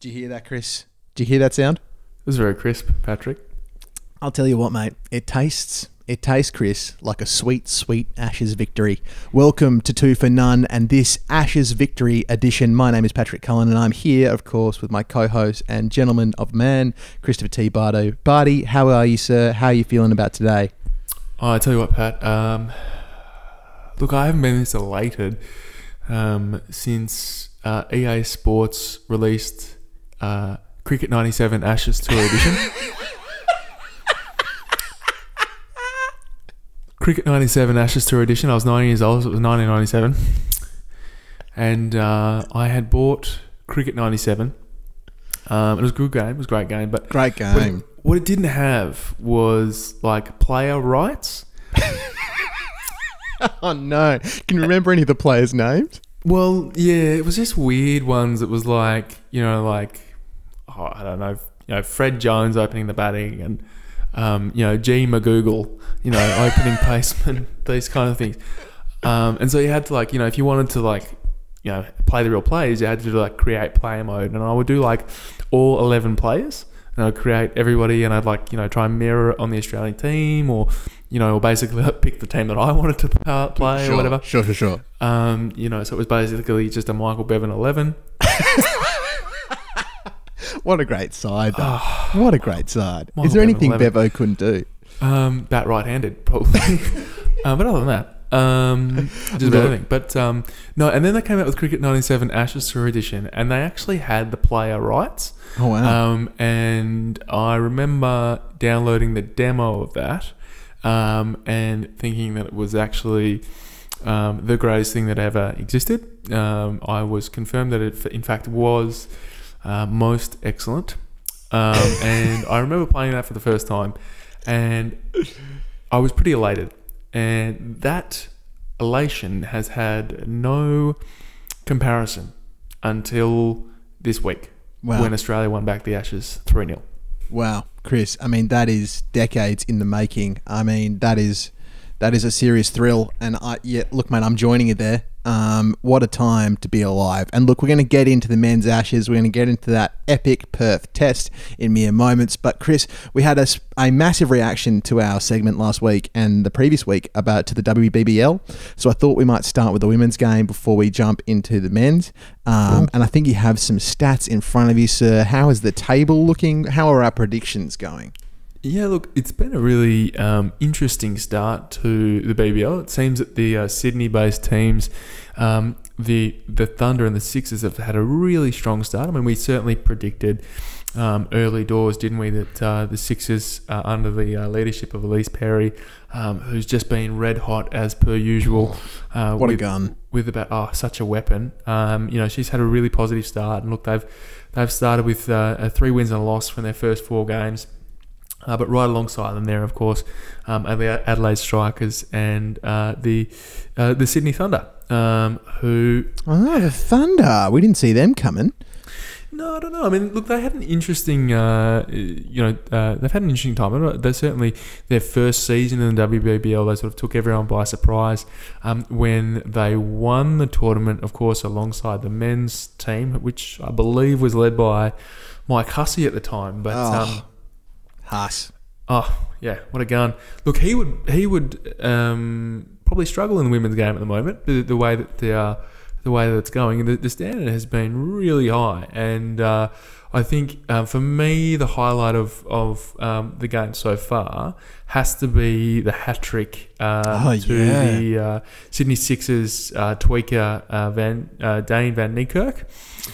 Did you hear that, Chris? Do you hear that sound? It was very crisp, Patrick. I'll tell you what, mate. It tastes, it tastes, Chris, like a sweet, sweet Ashes victory. Welcome to Two for None and this Ashes victory edition. My name is Patrick Cullen, and I'm here, of course, with my co-host and gentleman of man, Christopher T. Bardo. Barty, how are you, sir? How are you feeling about today? Oh, I tell you what, Pat. Um, look, I haven't been this elated um, since uh, EA Sports released uh, Cricket 97 Ashes Tour Edition. Cricket 97 Ashes Tour Edition. I was nine years old. So it was 1997. And uh, I had bought Cricket 97. Um, it was a good game. It was a great game. But Great what it, game. what it didn't have was like player rights. Oh no! Can you remember any of the players' names? Well, yeah, it was just weird ones. It was like you know, like oh, I don't know, you know, Fred Jones opening the batting, and um, you know, G McGoogle, you know, opening placement, these kind of things. Um, and so you had to like, you know, if you wanted to like, you know, play the real players, you had to do like create player mode, and I would do like all eleven players. And I'd create everybody, and I'd like you know try and mirror it on the Australian team, or you know, or basically pick the team that I wanted to play or whatever. Sure, sure, sure. Um, you know, so it was basically just a Michael Bevan eleven. What a great side! though. what a great side! Is there anything 11. Bevo couldn't do? Um, bat right-handed, probably. um, but other than that, um, just about everything. But um, no, and then they came out with Cricket '97 Ashes Tour Edition, and they actually had the player rights. Oh wow! Um, and I remember downloading the demo of that, um, and thinking that it was actually um, the greatest thing that ever existed. Um, I was confirmed that it, in fact, was uh, most excellent. Um, and I remember playing that for the first time, and I was pretty elated. And that elation has had no comparison until this week Wow. when Australia won back the Ashes 3 0. Wow, Chris. I mean, that is decades in the making. I mean, that is that is a serious thrill. And I, yeah, look, man, I'm joining you there. Um, what a time to be alive. And look, we're going to get into the men's ashes. We're going to get into that epic Perth test in mere moments. But Chris, we had a, a massive reaction to our segment last week and the previous week about to the WBBL. So I thought we might start with the women's game before we jump into the men's. Um, and I think you have some stats in front of you, sir. How is the table looking? How are our predictions going? Yeah, look, it's been a really um, interesting start to the BBL. It seems that the uh, Sydney-based teams, um, the the Thunder and the Sixers, have had a really strong start. I mean, we certainly predicted um, early doors, didn't we, that uh, the Sixers, uh, under the uh, leadership of Ellyse Perry, um, who's just been red hot as per usual. Uh, What a with- gun. with about oh such a weapon. Um, you know she's had a really positive start, and look they've they've started with uh, three wins and a loss from their first four games. Uh, but right alongside them there, of course, um, are the Adelaide Strikers and uh, the uh, the Sydney Thunder, um, who Oh, the Thunder. We didn't see them coming. no, I don't know. I mean, look, they had an interesting, uh, you know, uh, they've had an interesting time. I don't know, They certainly their first season in the WBBL, they sort of took everyone by surprise um, when they won the tournament. Of course, alongside the men's team, which I believe was led by Mike Hussey at the time. But Oh. um, Haas. Oh yeah, what a gun! Look, he would he would um, probably struggle in the women's game at the moment. The, the way that the uh, the way that it's going, the, the standard has been really high, and uh, I think uh, for me the highlight of of um, the game so far has to be the hat trick uh, Oh, to yeah. the uh, Sydney Sixers uh, tweaker uh, Van uh, Dane Van Niekerk.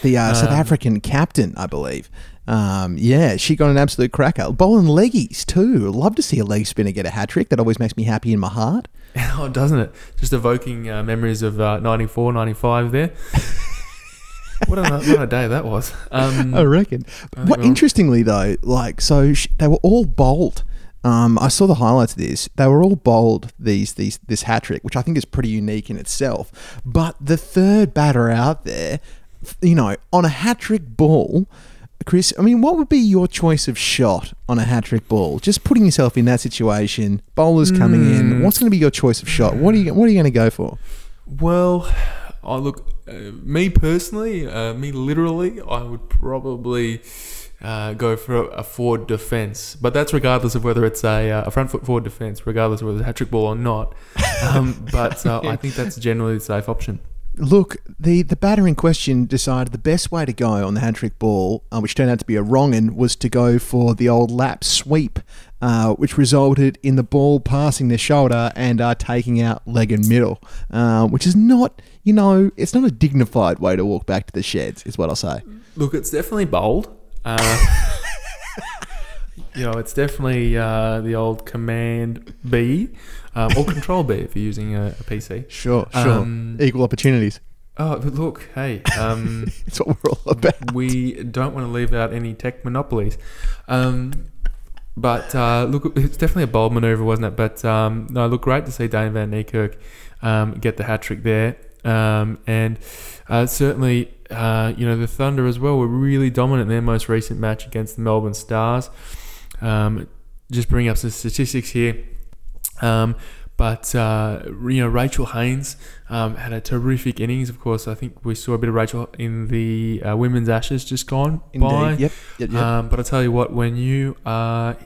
The uh, South Um, African captain, I believe. Um, yeah, she got an absolute cracker. Bowling leggies too. Love to see a leg spinner get a hat trick. That always makes me happy in my heart. Oh, doesn't it? Just evoking uh, memories of uh, 94, 95 there. what, a, what a day that was. Um, I reckon. I What interestingly though, like so, sh- they were all bowled Um, I saw the highlights of this. They were all bowled these these this hat trick, which I think is pretty unique in itself. But the third batter out there, you know, on a hat trick ball, Chris. I mean, what would be your choice of shot on a hat trick ball? Just putting yourself in that situation, bowlers coming in. Hmm. What's going to be your choice of shot? What are you What are you going to go for? Well, I look, uh, me personally, uh, me literally, I would probably uh, go for a, forward defence, but that's regardless of whether it's a, uh, a front foot forward defence, regardless of whether it's a hat trick ball or not. Um, but uh, I think that's generally the safe option. Look, the, the batter in question decided the best way to go on the hat trick ball, uh, which turned out to be a wrong un, was to go for the old lap sweep, uh, which resulted in the ball passing their shoulder and uh, taking out leg and middle, uh, which is not, you know, it's not a dignified way to walk back to the sheds, is what I'll say. Look, it's definitely bold. Uh, you know, it's definitely uh, the old Command B um, or Control B if you're using a, a PC. Sure, sure. Um, Equal opportunities. Oh, but look, hey, um, It's what we're all about. we don't want to leave out any tech monopolies. Um, but uh, look, it's definitely a bold manoeuvre, wasn't it? But um, no, look, great to see Dane Van Niekerk um, get the hat trick there. Um, and uh, certainly, uh, you know, the Thunder as well were really dominant in their most recent match against the Melbourne Stars. Um, just bring up some statistics here. Um, but uh, you know, Rachel Haynes um, had a terrific innings. Of course, I think we saw a bit of Rachel in the uh, women's Ashes just gone by. Yep, yep, yep. Um, but I tell you what, when you are,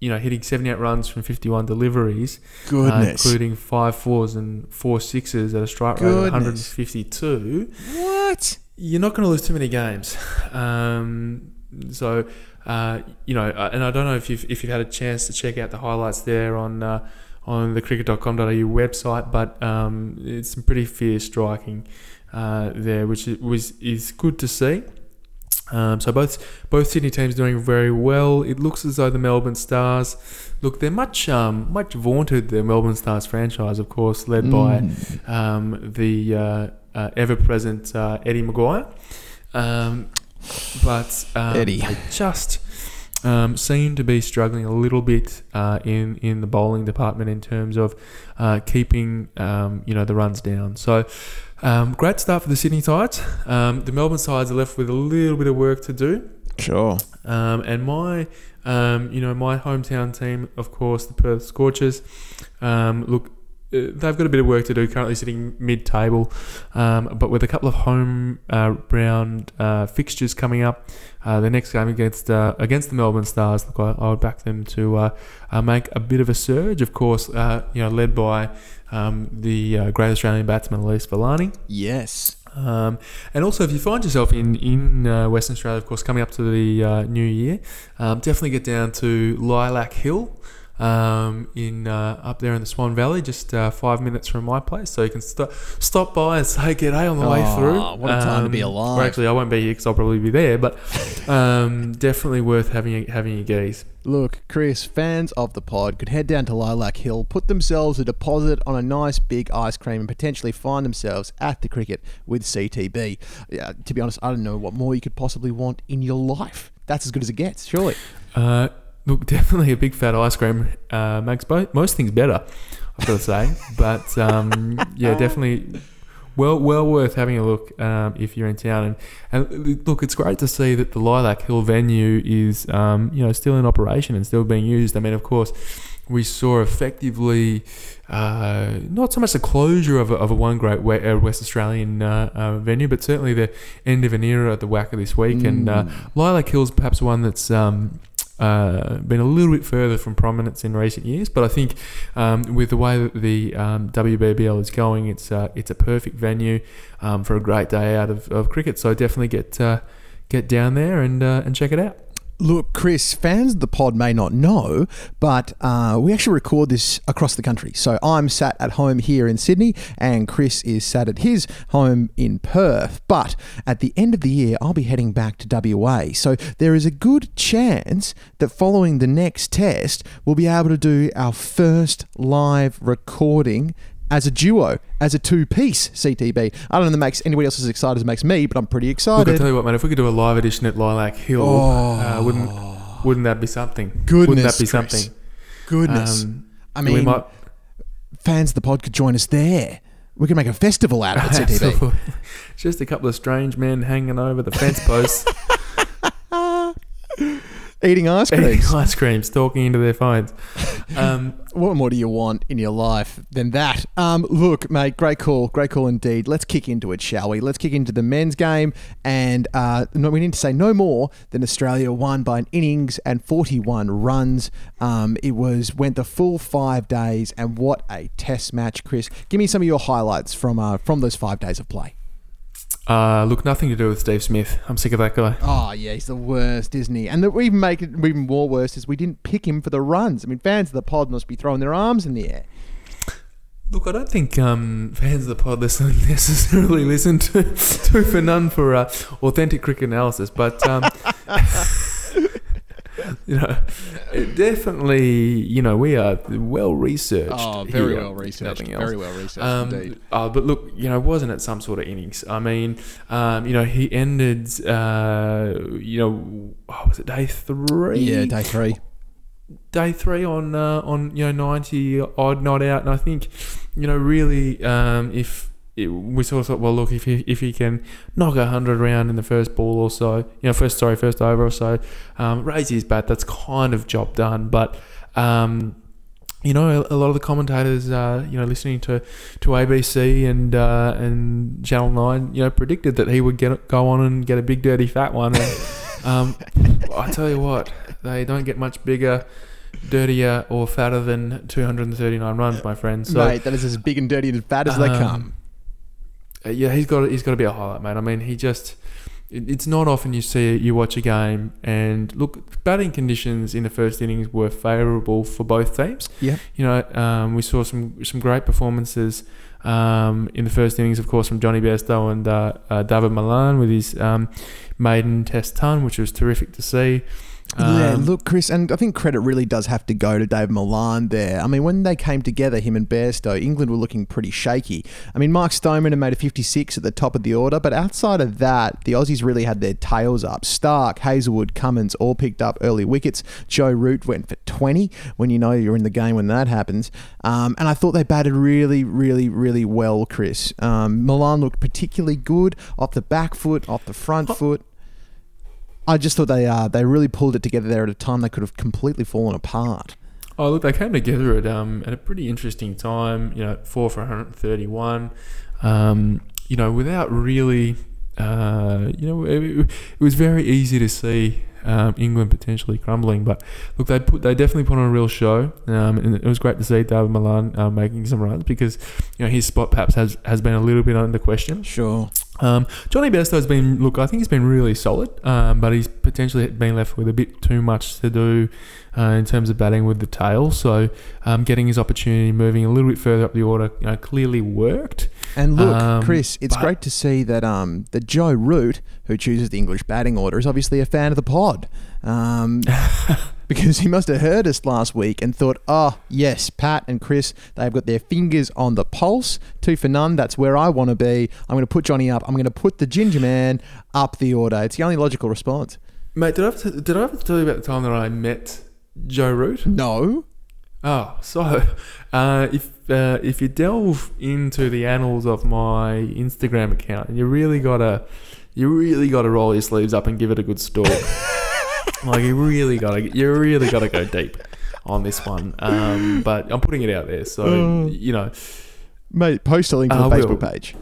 you know, hitting 78 runs from 51 deliveries, uh, including five fours and four sixes at a strike rate of 152, what? you're not going to lose too many games. Um, so, uh, you know, uh, and I don't know if you've if you've had a chance to check out the highlights there on uh, on the cricket.com.au website, but um, it's some pretty fierce striking uh, there, which is, was is good to see. Um, so both both Sydney teams doing very well. It looks as though the Melbourne Stars, look, they're much um, much vaunted. The Melbourne Stars franchise, of course, led by Mm. um, the uh, uh, ever present uh, Eddie McGuire. Um, but um, Eddie. just um, seem to be struggling a little bit uh, in in the bowling department in terms of uh, keeping um, you know the runs down. So. Um, great start for the Sydney sides. Um, the Melbourne sides are left with a little bit of work to do. Sure. Um, and my, um, you know, my hometown team, of course, the Perth Scorchers. Um, look, they've got a bit of work to do. Currently sitting mid-table, um, but with a couple of home uh, round uh, fixtures coming up, uh, the next game against uh, against the Melbourne Stars, look, I, I would back them to uh, uh, make a bit of a surge. Of course, uh, you know, led by um, the uh, great Australian batsman Elyse Villani. Yes. Um, and also, if you find yourself in in uh, Western Australia, of course, coming up to the uh, new year, um, definitely get down to Lilac Hill. Um, in uh, up there in the Swan Valley, just uh, five minutes from my place, so you can st- stop by and say g'day on the way Oh, through. what a time to be Um, alive. Well, actually, I won't be here because I'll probably be there, but um, definitely worth having a, having a gaze. Look, Chris, fans of the pod could head down to Lilac Hill, put themselves a deposit on a nice big ice cream, and potentially find themselves at the cricket with CTB. Yeah, to be honest, I don't know what more you could possibly want in your life. That's as good as it gets, surely. Uh, look, definitely a big fat ice cream uh, makes both, most things better. I've got to say, but um, yeah, definitely well well worth having a look um, if you're in town. And, and look, it's great to see that the Lilac Hill venue is um, you know still in operation and still being used. I mean, of course. We saw effectively uh, not so much the closure of a, of a one great uh, West Australian uh, uh, venue, but certainly the end of an era at the WACA this week. And uh, Lilac Hill's perhaps one that's um, uh, been a little bit further from prominence in recent years, but I think um, with the way that the um, WBBL is going, it's uh, it's a perfect venue um, for a great day out of, of cricket. So definitely get uh, get down there and uh, and check it out. Look, Chris, fans of the pod may not know, but uh, we actually record this across the country. So I'm sat at home here in Sydney, and Chris is sat at his home in Perth. But at the end of the year, I'll be heading back to WA. So there is a good chance that following the next test, we'll be able to do our first live recording as a duo, as a two piece CTB. I don't know if that makes anybody else as excited as it makes me, but I'm pretty Look, I excited. tell you what, man, if we could do a live edition at Lilac Hill, Oh. uh, wouldn't wouldn't that be something? Goodness wouldn't that be Chris. something? Goodness. Um, I mean, we might fans of the pod could join us there. We could make a festival out of it, CTB. Just a couple of strange men hanging over the fence posts, Eating ice eating creams. ice creams, talking into their phones. Um, what more do you want in your life than that? Um, look, mate, great call, great call indeed. Let's kick into it, shall we? Let's kick into the men's game, and uh, no, we need to say no more than Australia won by an innings and 41 runs. Um, it was went the full five days, and what a Test match, Chris! Give me some of your highlights from uh, from those five days of play. Uh, look, nothing to do with Steve Smith. I'm sick of that guy. Oh yeah, he's the worst, isn't he? And that we even make it even more worse is we didn't pick him for the runs. I mean, fans of the pod must be throwing their arms in the air. Look, I don't think um, fans of the pod listening necessarily listen to, Two for None for uh, authentic cricket analysis, but um, you know, it definitely, you know, we are well researched. Oh, very here, well researched. nothing else. Very well researched Um, indeed. uh, but look, you know, wasn't it some sort of innings? I mean, um, you know, he ended, uh, you know, oh, was it day three? Yeah, day three. day three on uh, on you know ninety odd not out, and I think you know really um, if it, we sort of thought, well, look, if he if he can knock a hundred around in the first ball or so, you know, first sorry, first over or so, um, raise his bat, that's kind of job done. But um, you know, a, a lot of the commentators, uh, you know, listening to, to ABC and uh, and Channel Nine, you know, predicted that he would get go on and get a big dirty fat one. And, um, I tell you what, they don't get much bigger, dirtier, or fatter than 239 runs, my friend. So Mate, that is as big and dirty and as bad as they Um, come. Uh, yeah, he's got he's got to be a highlight, mate. I mean, he just it- it's not often you see you watch a game and look batting conditions in the first innings were favourable for both teams. Yeah. you know, um, we saw some some great performances um, in the first innings, of course, from Johnny Bairstow and uh, uh, David Malan with his um, maiden Test ton, which was terrific to see. Yeah, Um, look, Chris, and I think credit really does have to go to Dave Malan there. I mean, when they came together, him and Bairstow, England were looking pretty shaky. I mean, Mark Stoneman had made a 56 at the top of the order, but outside of that, the Aussies really had their tails up. Starc, Hazlewood, Cummins all picked up early wickets. Joe Root went for 20 when you know you're in the game when that happens. Um, and I thought they batted really, really, really well, Chris. Um, Malan looked particularly good off the back foot, off the front foot. I just thought they uh, they really pulled it together there at a time they could have completely fallen apart. Oh, look, they came together at um at a pretty interesting time. You know, four for 131. Um, you know, without really, uh, you know, it, it was very easy to see um, England potentially crumbling. But look, they put they definitely put on a real show, um, and it was great to see David Malan uh, making some runs because you know his spot perhaps has has been a little bit under question. Sure. Um, Johnny Bairstow has been, look, I think he's been really solid, um, but he's potentially been left with a bit too much to do uh, in terms of batting with the tail. So um, getting his opportunity, moving a little bit further up the order, you know, clearly worked. And look, Um, Chris, it's great to see that um, that Joe Root, who chooses the English batting order, is obviously a fan of the pod. Because he must have heard us last week and thought, oh, yes, Pat and Chris, they've got their fingers on the pulse. Two for none, that's where I want to be. I'm going to put Johnny up. I'm going to put the Ginger Man up the order. It's the only logical response. Mate, did I, ever did I ever tell you about the time that I met Joe Root? No. Oh, so uh, if uh, if you delve into the annals of my Instagram account, you really gotta you really gotta roll your sleeves up and give it a good stalk. like you really gotta you really gotta go deep on this one. Um, but I'm putting it out there, so Mm. you know Mate, post a link to I the will. Facebook page.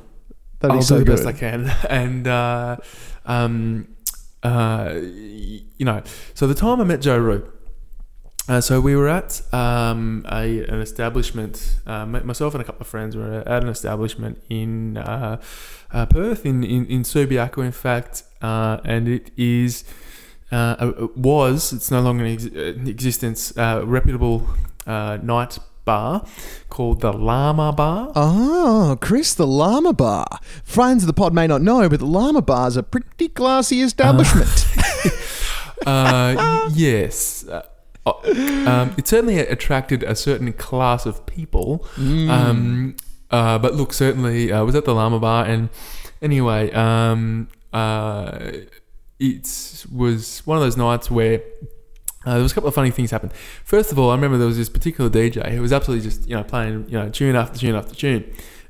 That'd I'll so do the good. best I can. And uh, um, uh, you know, so the time I met Joe Root. Uh, so we were at um, a, an establishment. Uh, myself and a couple of friends were at an establishment in uh, uh, Perth, in, in in Subiaco, in fact, uh, and it is uh, uh, was it's no longer in, ex- in existence. Uh, reputable uh, night bar called the Llama Bar. Oh, Chris, the Llama Bar. Friends of the pod may not know, but the Llama Bar is a pretty classy establishment. Uh, yes. Uh, um, it certainly attracted a certain class of people. Mm. Um, uh, but look, certainly uh, was at the Llama Bar, and anyway, um, uh, it was one of those nights where Uh, there was a couple of funny things happened. First of all, I remember there was this particular DJ who was absolutely just you know playing you know tune after tune after tune,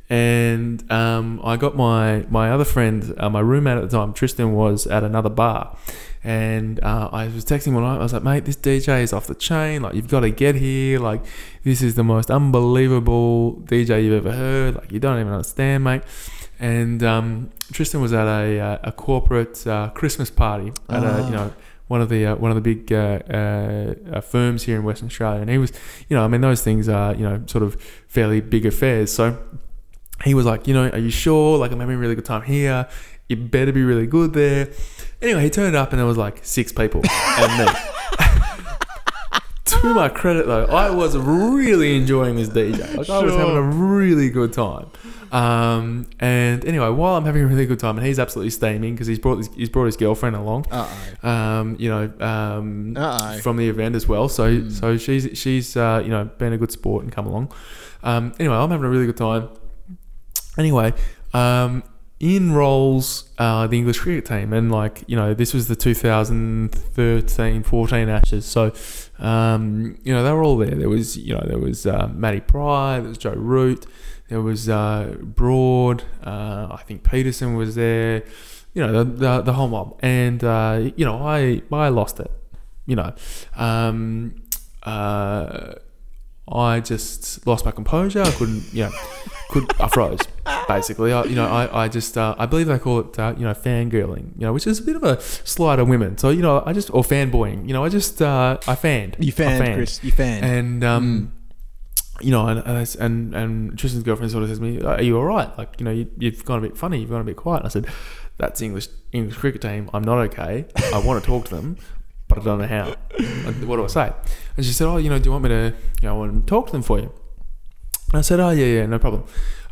and um, I got my my other friend, uh, my roommate at the time, Tristan, was at another bar, and uh, I was texting one night. I was like, "Mate, this DJ is off the chain. Like, you've got to get here. Like, this is the most unbelievable DJ you've ever heard. Like, you don't even understand, mate." And um, Tristan was at a, uh, a corporate uh, Christmas party at a you know one of the uh, one of the big uh, uh, uh, firms here in Western Australia, and he was, you know, I mean, those things are, you know, sort of fairly big affairs. So he was like, you know, are you sure? Like, I'm having a really good time here. It better be really good there. Anyway, he turned up, and there was like six people and me. to my credit, though, I was really enjoying this DJ. Like, I was having a really good time. Um, and anyway, while I'm having a really good time, and he's absolutely steaming because he's brought his, he's brought his girlfriend along. Uh Um, you know, um, oh. Uh from the event as well. So Mm. so she's she's uh, you know been a good sport and come along. Um, anyway, I'm having a really good time. Anyway, um, in rolls uh, the English cricket team, and like you know, this was the 2013-14 Ashes. So um, you know they were all there. There was you know there was uh, Matty Prior, there was Joe Root, there was uh, Broad. Uh, I think Pietersen was there. You know the the, the whole mob, and uh, you know I I lost it. You know, um, uh, I just lost my composure. I couldn't, you know, could I froze basically. I, you know, I, I just uh, I believe they call it uh, you know fangirling, you know, which is a bit of a slight on women. So you know, I just or fanboying. You know, I just uh, I fanned. You I fanned, fanned. Chris. You fanned. And um, you know, and and, and Tristan's girlfriend sort of says to me, "Are you all right? Like, you know, you, you've gone a bit funny. You've gone a bit quiet." And I said, "That's English English cricket team. I'm not okay. I want to talk to them, but I don't know how. What do I say?" And she said, "Oh, you know, do you want me to, you know, I want to talk to them for you?" And I said, "Oh, yeah, yeah, no problem.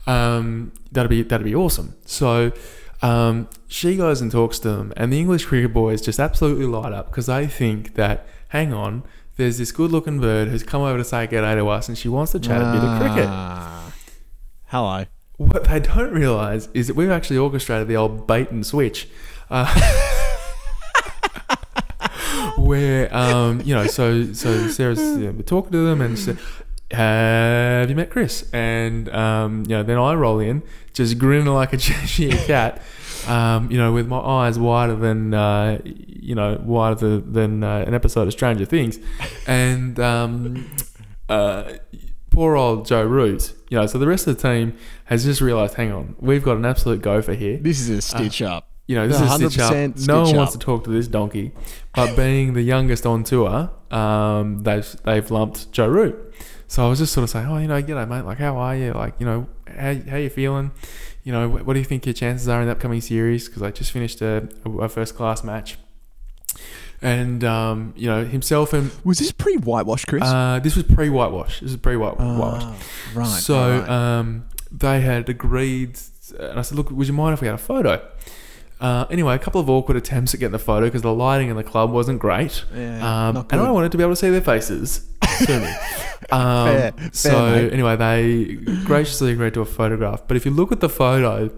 Um, that'd be that'd be awesome." So. Um, she goes and talks to them, and the English cricket boys just absolutely light up because they think that, hang on, there's this good looking bird who's come over to say g'day to us and she wants to chat a bit of cricket. Ah. Hello. What they don't realise is that we've actually orchestrated the old bait and switch. Uh, where, um, you know, so so Sarah's you know, talking to them and said, have you met Chris? And, um, you know, then I roll in, just grinning like a Cheshire cat, um, you know, with my eyes wider than, uh, you know, wider than uh, an episode of Stranger Things. And, um, uh, poor old Joe Root, you know, so the rest of the team has just realised, hang on, we've got an absolute gopher here. This is a stitch up. You know, this is stitch up. 100% No one stitch wants to talk to this donkey, but being the youngest on tour, um, they've they've lumped Joe Root. So I was just sort of saying, oh, you know, g'day, mate. Like, how are you? Like, you know, how how you feeling? You know, what, what do you think your chances are in the upcoming series? Because I just finished a, a first class match, and um, you know, himself and Was this pre whitewash, Chris? uh, this was pre whitewash. This was pre whitewash. Ah, right. So right. um, they had agreed, and I said, "Look, would you mind if we had a photo?" Uh, anyway, a couple of awkward attempts at getting the photo because the lighting in the club wasn't great, Yeah, um, and I wanted to be able to see their faces. Um, Fair, fair, so mate. anyway, they graciously agreed to a photograph. But if you look at the photo,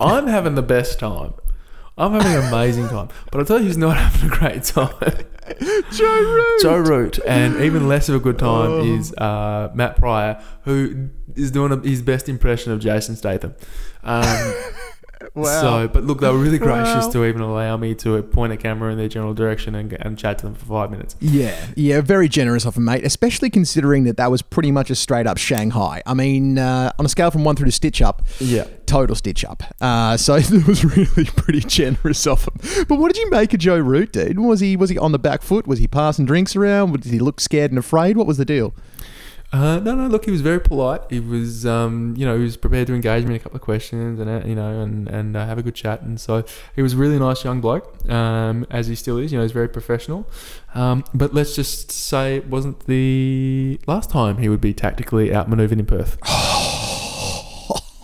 I'm having the best time. I'm having an amazing time. But I'll tell you who's not having a great time. Joe Root. Joe Root, and even less of a good time Oh. is uh, Matt Prior, who is doing a, his best impression of Jason Statham. Um, Wow. So, but look, they were really gracious Wow. to even allow me to point a camera in their general direction and, and chat to them for five minutes. Yeah, yeah, very generous of him, mate. Especially considering that that was pretty much a straight up Shanghai. I mean, uh, on a scale from one through to stitch up, Yeah. total stitch up. Uh, so it was really pretty generous of him. But what did you make of Joe Root, dude? Was he was he on the back foot? Was he passing drinks around? Did he look scared and afraid? What was the deal? Uh, no, no. Look, he was very polite. He was, um, you know, he was prepared to engage me in a couple of questions and uh, you know, and and uh, have a good chat. And so he was a really nice young bloke, um, as he still is. You know, he's very professional. Um, but let's just say it wasn't the last time he would be tactically outmaneuvered in Perth.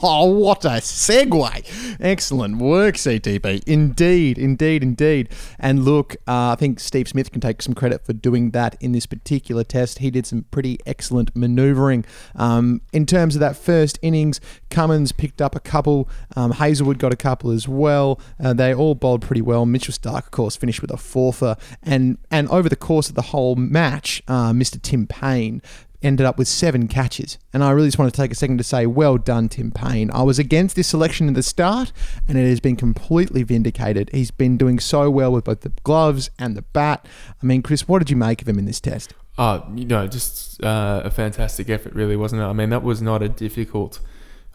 Oh, what a segue. Excellent work, CTB. Indeed, indeed, indeed. And look, uh, I think Steve Smith can take some credit for doing that in this particular test. He did some pretty excellent manoeuvring. Um, in terms of that first innings, Cummins picked up a couple, um, Hazlewood got a couple as well. Uh, they all bowled pretty well. Mitchell Starc, of course, finished with a fourther. And, and over the course of the whole match, uh, Mr. Tim Paine ended up with seven catches. And I really just want to take a second to say, well done, Tim Paine. I was against this selection at the start, and it has been completely vindicated. He's been doing so well with both the gloves and the bat. I mean, Chris, what did you make of him in this test? Oh, you know, just uh, a fantastic effort, really, wasn't it? I mean, that was not a difficult.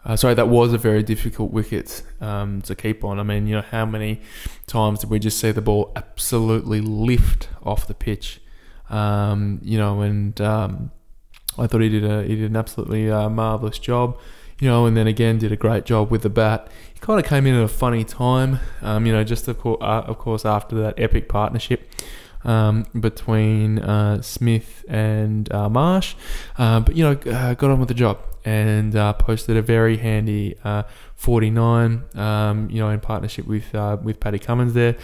Uh, sorry, that was a very difficult wicket um, to keep on. I mean, you know, how many times did we just see the ball absolutely lift off the pitch? Um, you know, and um, I thought he did a he did an absolutely uh, marvelous job, you know, and then again did a great job with the bat. He kind of came in at a funny time, um, you know, just of course, uh, of course after that epic partnership. Um, between uh, Smith and uh, Marsh, uh, but you know, uh, got on with the job and posted a very handy 49. Um, you know, in partnership with with Paddy Cummins there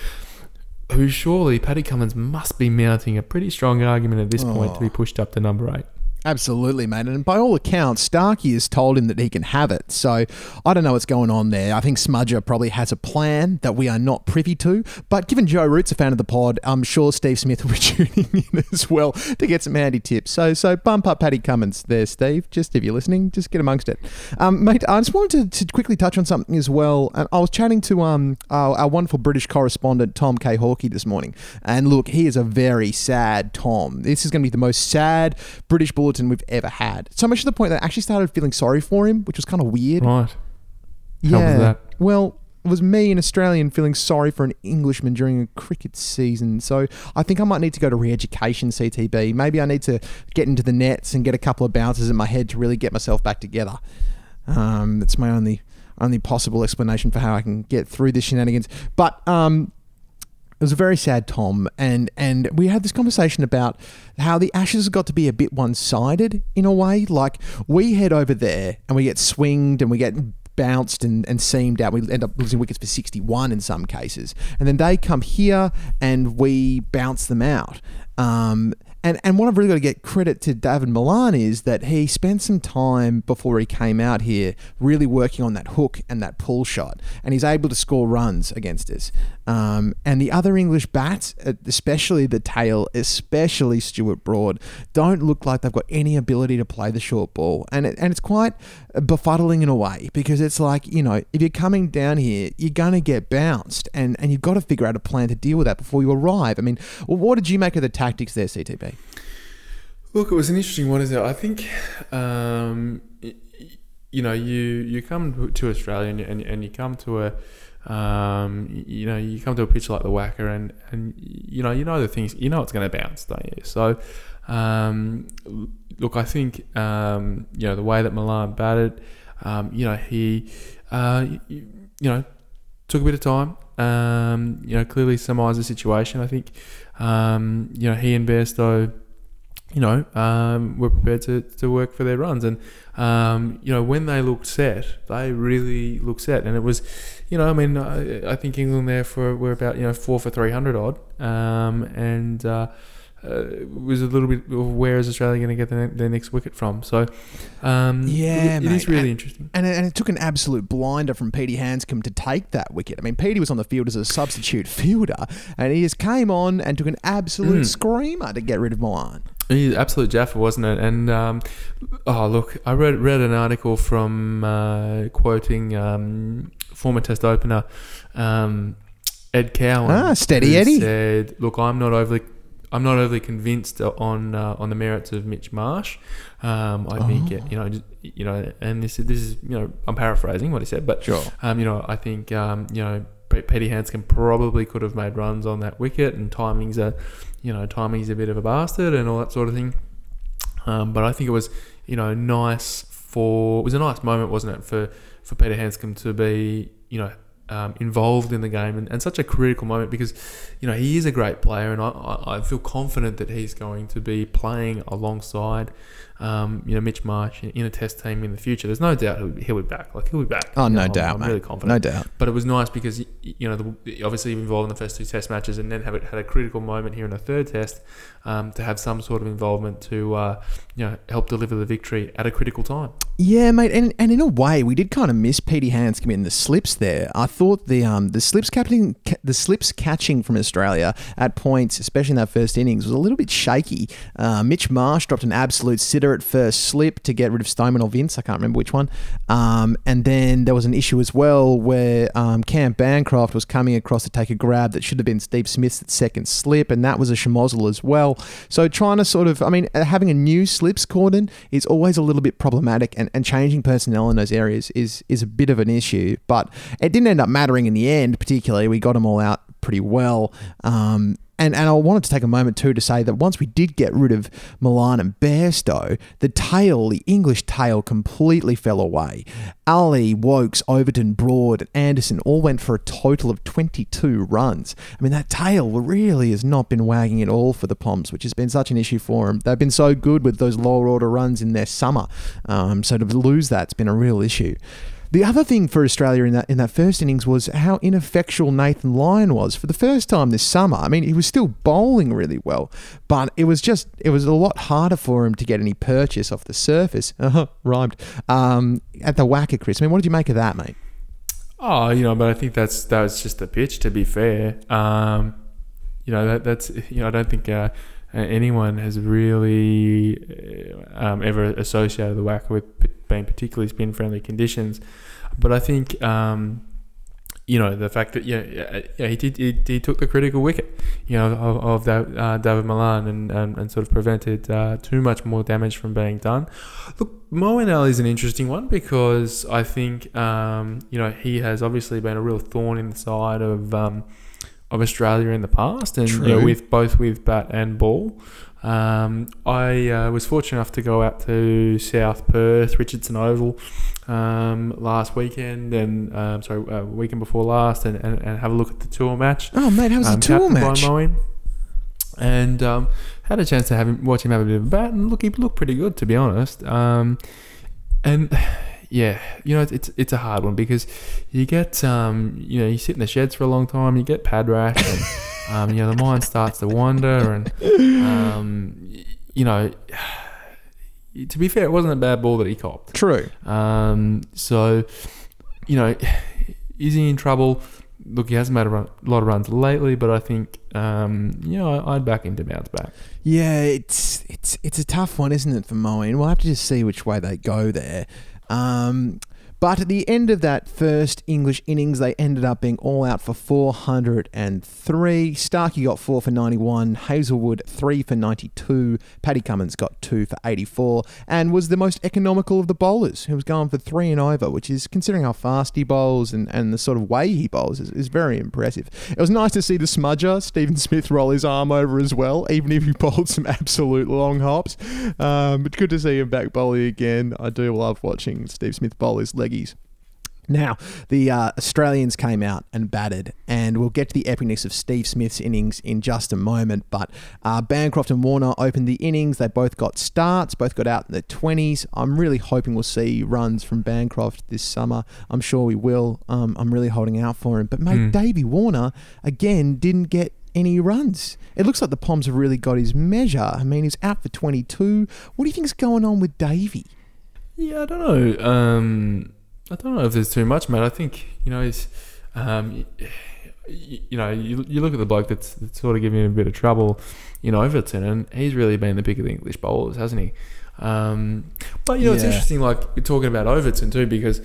who surely Paddy Cummins must be mounting a pretty strong argument at this oh. point to be oh. pushed up to number eight. Absolutely, mate. And by all accounts, Starkey has told him that he can have it. So I don't know what's going on there. I think Smudger probably has a plan that we are not privy to. But given Joe Root's a fan of the pod, I'm sure Steve Smith will be tuning in as well to get some handy tips. So so bump up Paddy Cummins there, Steve. Just if you're listening, just get amongst it. Um, mate, I just wanted to, to, quickly touch on something as well. And I was chatting to um, our, our wonderful British correspondent, Tom K. Hawkey, this morning. And look, he is a very sad Tom. This is going to be the most sad British bulletin bulletin we've ever had. So much to the point that I actually started feeling sorry for him, which was kind of weird. Right. Yeah. How was that? Well, it was me, an Australian, feeling sorry for an Englishman during a cricket season. So I think I might need to go to re-education CTB. Maybe I need to get into the nets and get a couple of bounces in my head to really get myself back together. Um, that's my only only possible explanation for how I can get through this shenanigans. But um, it was a very sad Tom, and and we had this conversation about how the Ashes got to be a bit one sided in a way. Like we head over there and we get swinged and we get bounced and, and seamed out. We end up losing wickets for 61 in some cases. And then they come here and we bounce them out. Um, and and what I've really got to get credit to David Malan is that he spent some time before he came out here really working on that hook and that pull shot, and he's able to score runs against us. Um, and the other English bats, uh, especially the tail, especially Stuart Broad, don't look like they've got any ability to play the short ball, and it, and it's quite befuddling in a way because it's like you know if you're coming down here, you're gonna get bounced, and and you've got to figure out a plan to deal with that before you arrive. I mean, what did you make of the tactics there, CTB? Look, it was an interesting one, is it? I think, um, you know, you you come to Australia and, and, you come to a, um, you know, you come to a pitch like the WACA and, and you know, you know the things, you know it's going to bounce, don't you? So, um, look, I think, um, you know, the way that Malan batted, um, you know, he, uh, you, you know, took a bit of time. Um, you know, clearly summarised the situation. I think, um, you know, he and Bairstow you know, um, were prepared to, to work for their runs. And, um, you know, when they looked set, they really looked set. And it was, you know, I mean, I, I think England there for were about, you know, four for 300 odd. Um, and uh, uh, was a little bit of where is Australia going to get their, their next wicket from? So, um, yeah, it, it is really and, interesting. And, and it took an absolute blinder from Petey Handscomb to take that wicket. I mean, Petey was on the field as a substitute fielder, and he just came on and took an absolute mm. screamer to get rid of Malan. He's absolute Jaffa, wasn't it? And um, oh, look, I read read an article from uh, quoting um, former Test opener um, Ed Cowan. Ah, steady Eddie said, "Look, I'm not overly." I'm not overly convinced on uh, on the merits of Mitch Marsh. Um, I oh. think you know, just, you know, and this this is you know, I'm paraphrasing what he said, but sure. um, you know, I think um, you know, Petey Handscomb probably could have made runs on that wicket, and timing's a you know, timing's a bit of a bastard and all that sort of thing. Um, but I think it was, you know, nice for it was a nice moment, wasn't it, for for Peter Handscomb to be, you know, um, involved in the game and, and, such a critical moment because, you know, he is a great player and I, I, feel confident that he's going to be playing alongside um, you know, Mitch Marsh in a test team in the future, there's no doubt he'll, he'll be back. Like he'll be back. Oh, You no know, I'm- doubt, I'm mate. really confident. No doubt. But it was nice because you know the, obviously involved in the first two test matches, and then have it, had a critical moment here in the third test um, to have some sort of involvement to uh, you know help deliver the victory at a critical time. Yeah, mate, and, and in a way, we did kind of miss Petey Handscomb in the slips there. I thought the um the slips catching the slips catching from Australia at points, especially in that first innings, was a little bit shaky. Uh, Mitch Marsh dropped an absolute sitter at first slip to get rid of Stoneman or Vince. I can't remember which one. Um, and then there was an issue as well where um, Cam Bancroft was coming across to take a grab that should have been Steve Smith's second slip, and that was a schmozzle as well. So trying to sort of, I mean, uh, having a new slips cordon is always a little bit problematic, and, and changing personnel in those areas is is a bit of an issue. But it didn't end up mattering in the end. Particularly, we got them all out pretty well. Um, and, and I wanted to take a moment too to say that once we did get rid of Malan and Bairstow, the tail, the English tail, completely fell away. Ali, Woakes, Overton, Broad, and Anderson all went for a total of 22 runs. I mean, that tail really has not been wagging at all for the Poms, which has been such an issue for them. They've been so good with those lower order runs in their summer. Um, so to lose that's been a real issue. The other thing for Australia in that in that first innings was how ineffectual Nathan Lyon was for the first time this summer. I mean, he was still bowling really well, but it was just it was a lot harder for him to get any purchase off the surface. Uh-huh, rhymed um, at the WACA, Chris. I mean, what did you make of that, mate? Oh, you know, but I think that's that was just the pitch. To be fair, um, you know that that's you know I don't think uh, anyone has really uh, um, ever associated the WACA with being particularly spin friendly conditions. But I think um, you know the fact that yeah, yeah, he did he, he took the critical wicket, you know, of, of uh, David Malan and, and, and sort of prevented uh, too much more damage from being done. Look, Moeen is an interesting one because I think um, you know he has obviously been a real thorn in the side of um, of Australia in the past, and you know, with both with bat and ball. Um, I uh, was fortunate enough to go out to South Perth, Richardson Oval, um, last weekend, and um, sorry, uh, weekend before last, and, and, and have a look at the tour match. Oh, mate, how was Um, the tour captained by match? And um, had a chance to have him watch him have a bit of a bat, and look, he looked pretty good to be honest. Um, and yeah, you know, it's, it's it's a hard one because you get um, you know, you sit in the sheds for a long time, you get pad rash, and um, you know, the mind starts to wander, and um, you know. To be fair, it wasn't a bad ball that he copped. True. Um, so, you know, is he in trouble? Look, he hasn't made a, run, lot of runs lately, but I think, um, you know, I'd back him to bounce back. Yeah, it's it's it's a tough one, isn't it, for Moeen? We'll have to just see which way they go there. Um, but at the end of that first English innings, they ended up being all out for 403. Starkey got 4 for 91, Hazlewood 3 for 92, Paddy Cummins got 2 for 84, and was the most economical of the bowlers, who was going for 3 and over, which is, considering how fast he bowls and, and the sort of way he bowls, is, is very impressive. It was nice to see the smudger, Stephen Smith, roll his arm over as well, even if he bowled some absolute long hops. Um, but good to see him back bowling again. I do love watching Steve Smith bowl his leggies. Now, the uh, Australians came out and batted, and we'll get to the epicness of Steve Smith's innings in just a moment. But uh, Bancroft and Warner opened the innings. They both got starts, both got out in the 20s. I'm really hoping we'll see runs from Bancroft this summer. I'm sure we will. Um, I'm really holding out for him. But, mate, Hmm. Davey Warner, again, didn't get any runs. It looks like the Poms have really got his measure. I mean, he's out for 22. What do you think's going on with Davey? Yeah, I don't know. Um, I don't know if there's too much, mate. I think, you know, he's, um, you, you know, you, you look at the bloke that's, that's sort of giving him a bit of trouble in Overton, and he's really been the pick of the English bowlers, hasn't he? Um, but, you know, it's interesting, like, we're talking about Overton too, because,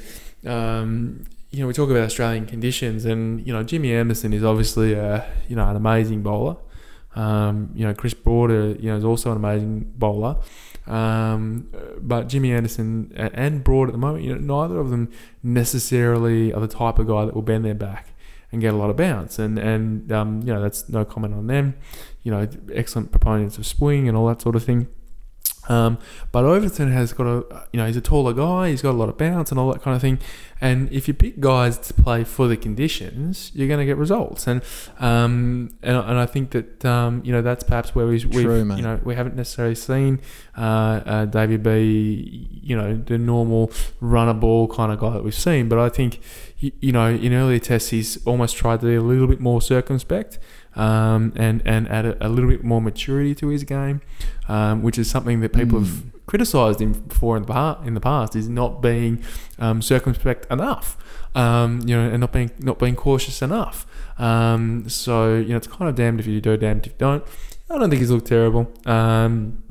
um, you know, we talk about Australian conditions, and, you know, Jimmy Anderson is obviously, a, you know, an amazing bowler. Um, you know, Chris Broader, you know, is also an amazing bowler. Um, but Jimmy Anderson and Broad at the moment, you know, neither of them necessarily are the type of guy that will bend their back and get a lot of bounce. And and um, you know, that's no comment on them. You know, excellent proponents of swing and all that sort of thing. Um, but Overton has got a, you know, he's a taller guy. He's got a lot of bounce and all that kind of thing. And if you pick guys to play for the conditions, you're going to get results. And um, and, and I think that um, you know that's perhaps where we've, we've True, you know we haven't necessarily seen uh, uh, David B. You know the normal runner ball kind of guy that we've seen. But I think you, you know in earlier tests he's almost tried to be a little bit more circumspect. Um, and and add a, a little bit more maturity to his game, um, which is something that people have Mm. criticised him for in the past. In the past, is not being um, circumspect enough, um, you know, and not being not being cautious enough. Um, so you know, it's kind of damned if you do, damned if you don't. I don't think he's looked terrible. Um,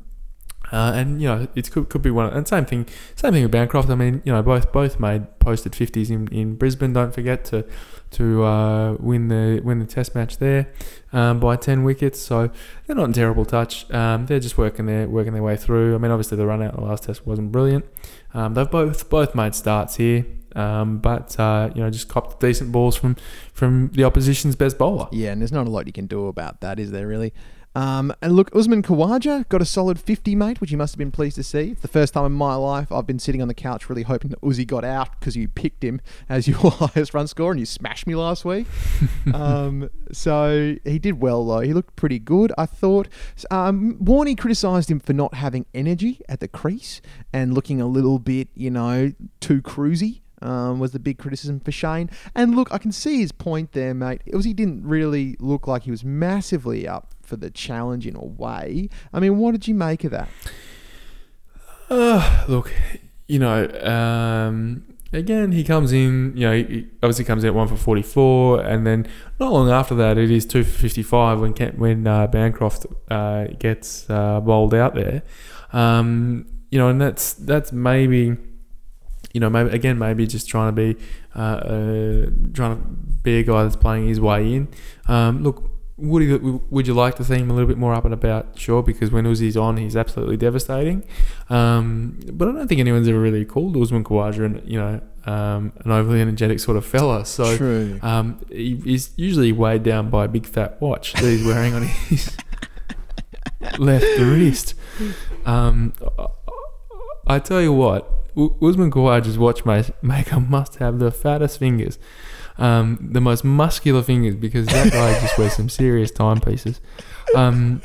uh, and you know, it could, could be one. And same thing, same thing with Bancroft. I mean, you know, both both made posted fifties in, in Brisbane. Don't forget to to uh, win the win the Test match there um, by ten wickets. So they're not in terrible touch. Um, they're just working their working their way through. I mean, obviously the run out the last Test wasn't brilliant. Um, they've both both made starts here. Um, but uh, you know, just copped decent balls from from the opposition's best bowler. Yeah, and there's not a lot you can do about that, is there really? Um, and look, Usman Khawaja got a solid 50, mate, which you must have been pleased to see. It's the first time in my life I've been sitting on the couch really hoping that Uzi got out because you picked him as your highest run scorer and you smashed me last week. um, so he did well, though. He looked pretty good, I thought. Um, Warney criticised him for not having energy at the crease and looking a little bit, you know, too cruisy um, was the big criticism for Shane. And look, I can see his point there, mate. It was he didn't really look like he was massively up for the challenge in a way. I mean, what did you make of that? Uh, look, you know, um, again, he comes in, you know, he obviously comes at one for 44, and then not long after that, it is two for 55 when when uh, Bancroft uh, gets uh, bowled out there. Um, you know, and that's that's maybe, you know, maybe again, maybe just trying to be, uh, uh, trying to be a guy that's playing his way in. Um, look, would he, would you like to see him a little bit more up and about? Sure, because when Uzi's on, he's absolutely devastating. Um, but I don't think anyone's ever really called Usman Khawaja an, you know, um, an overly energetic sort of fella. So True. um, he, he's usually weighed down by a big fat watch that he's wearing on his left wrist. Um, I, I tell you what, Usman Khawaja's watchmaker must have the fattest fingers, um, the most muscular fingers, because that guy just wears some serious timepieces. Um,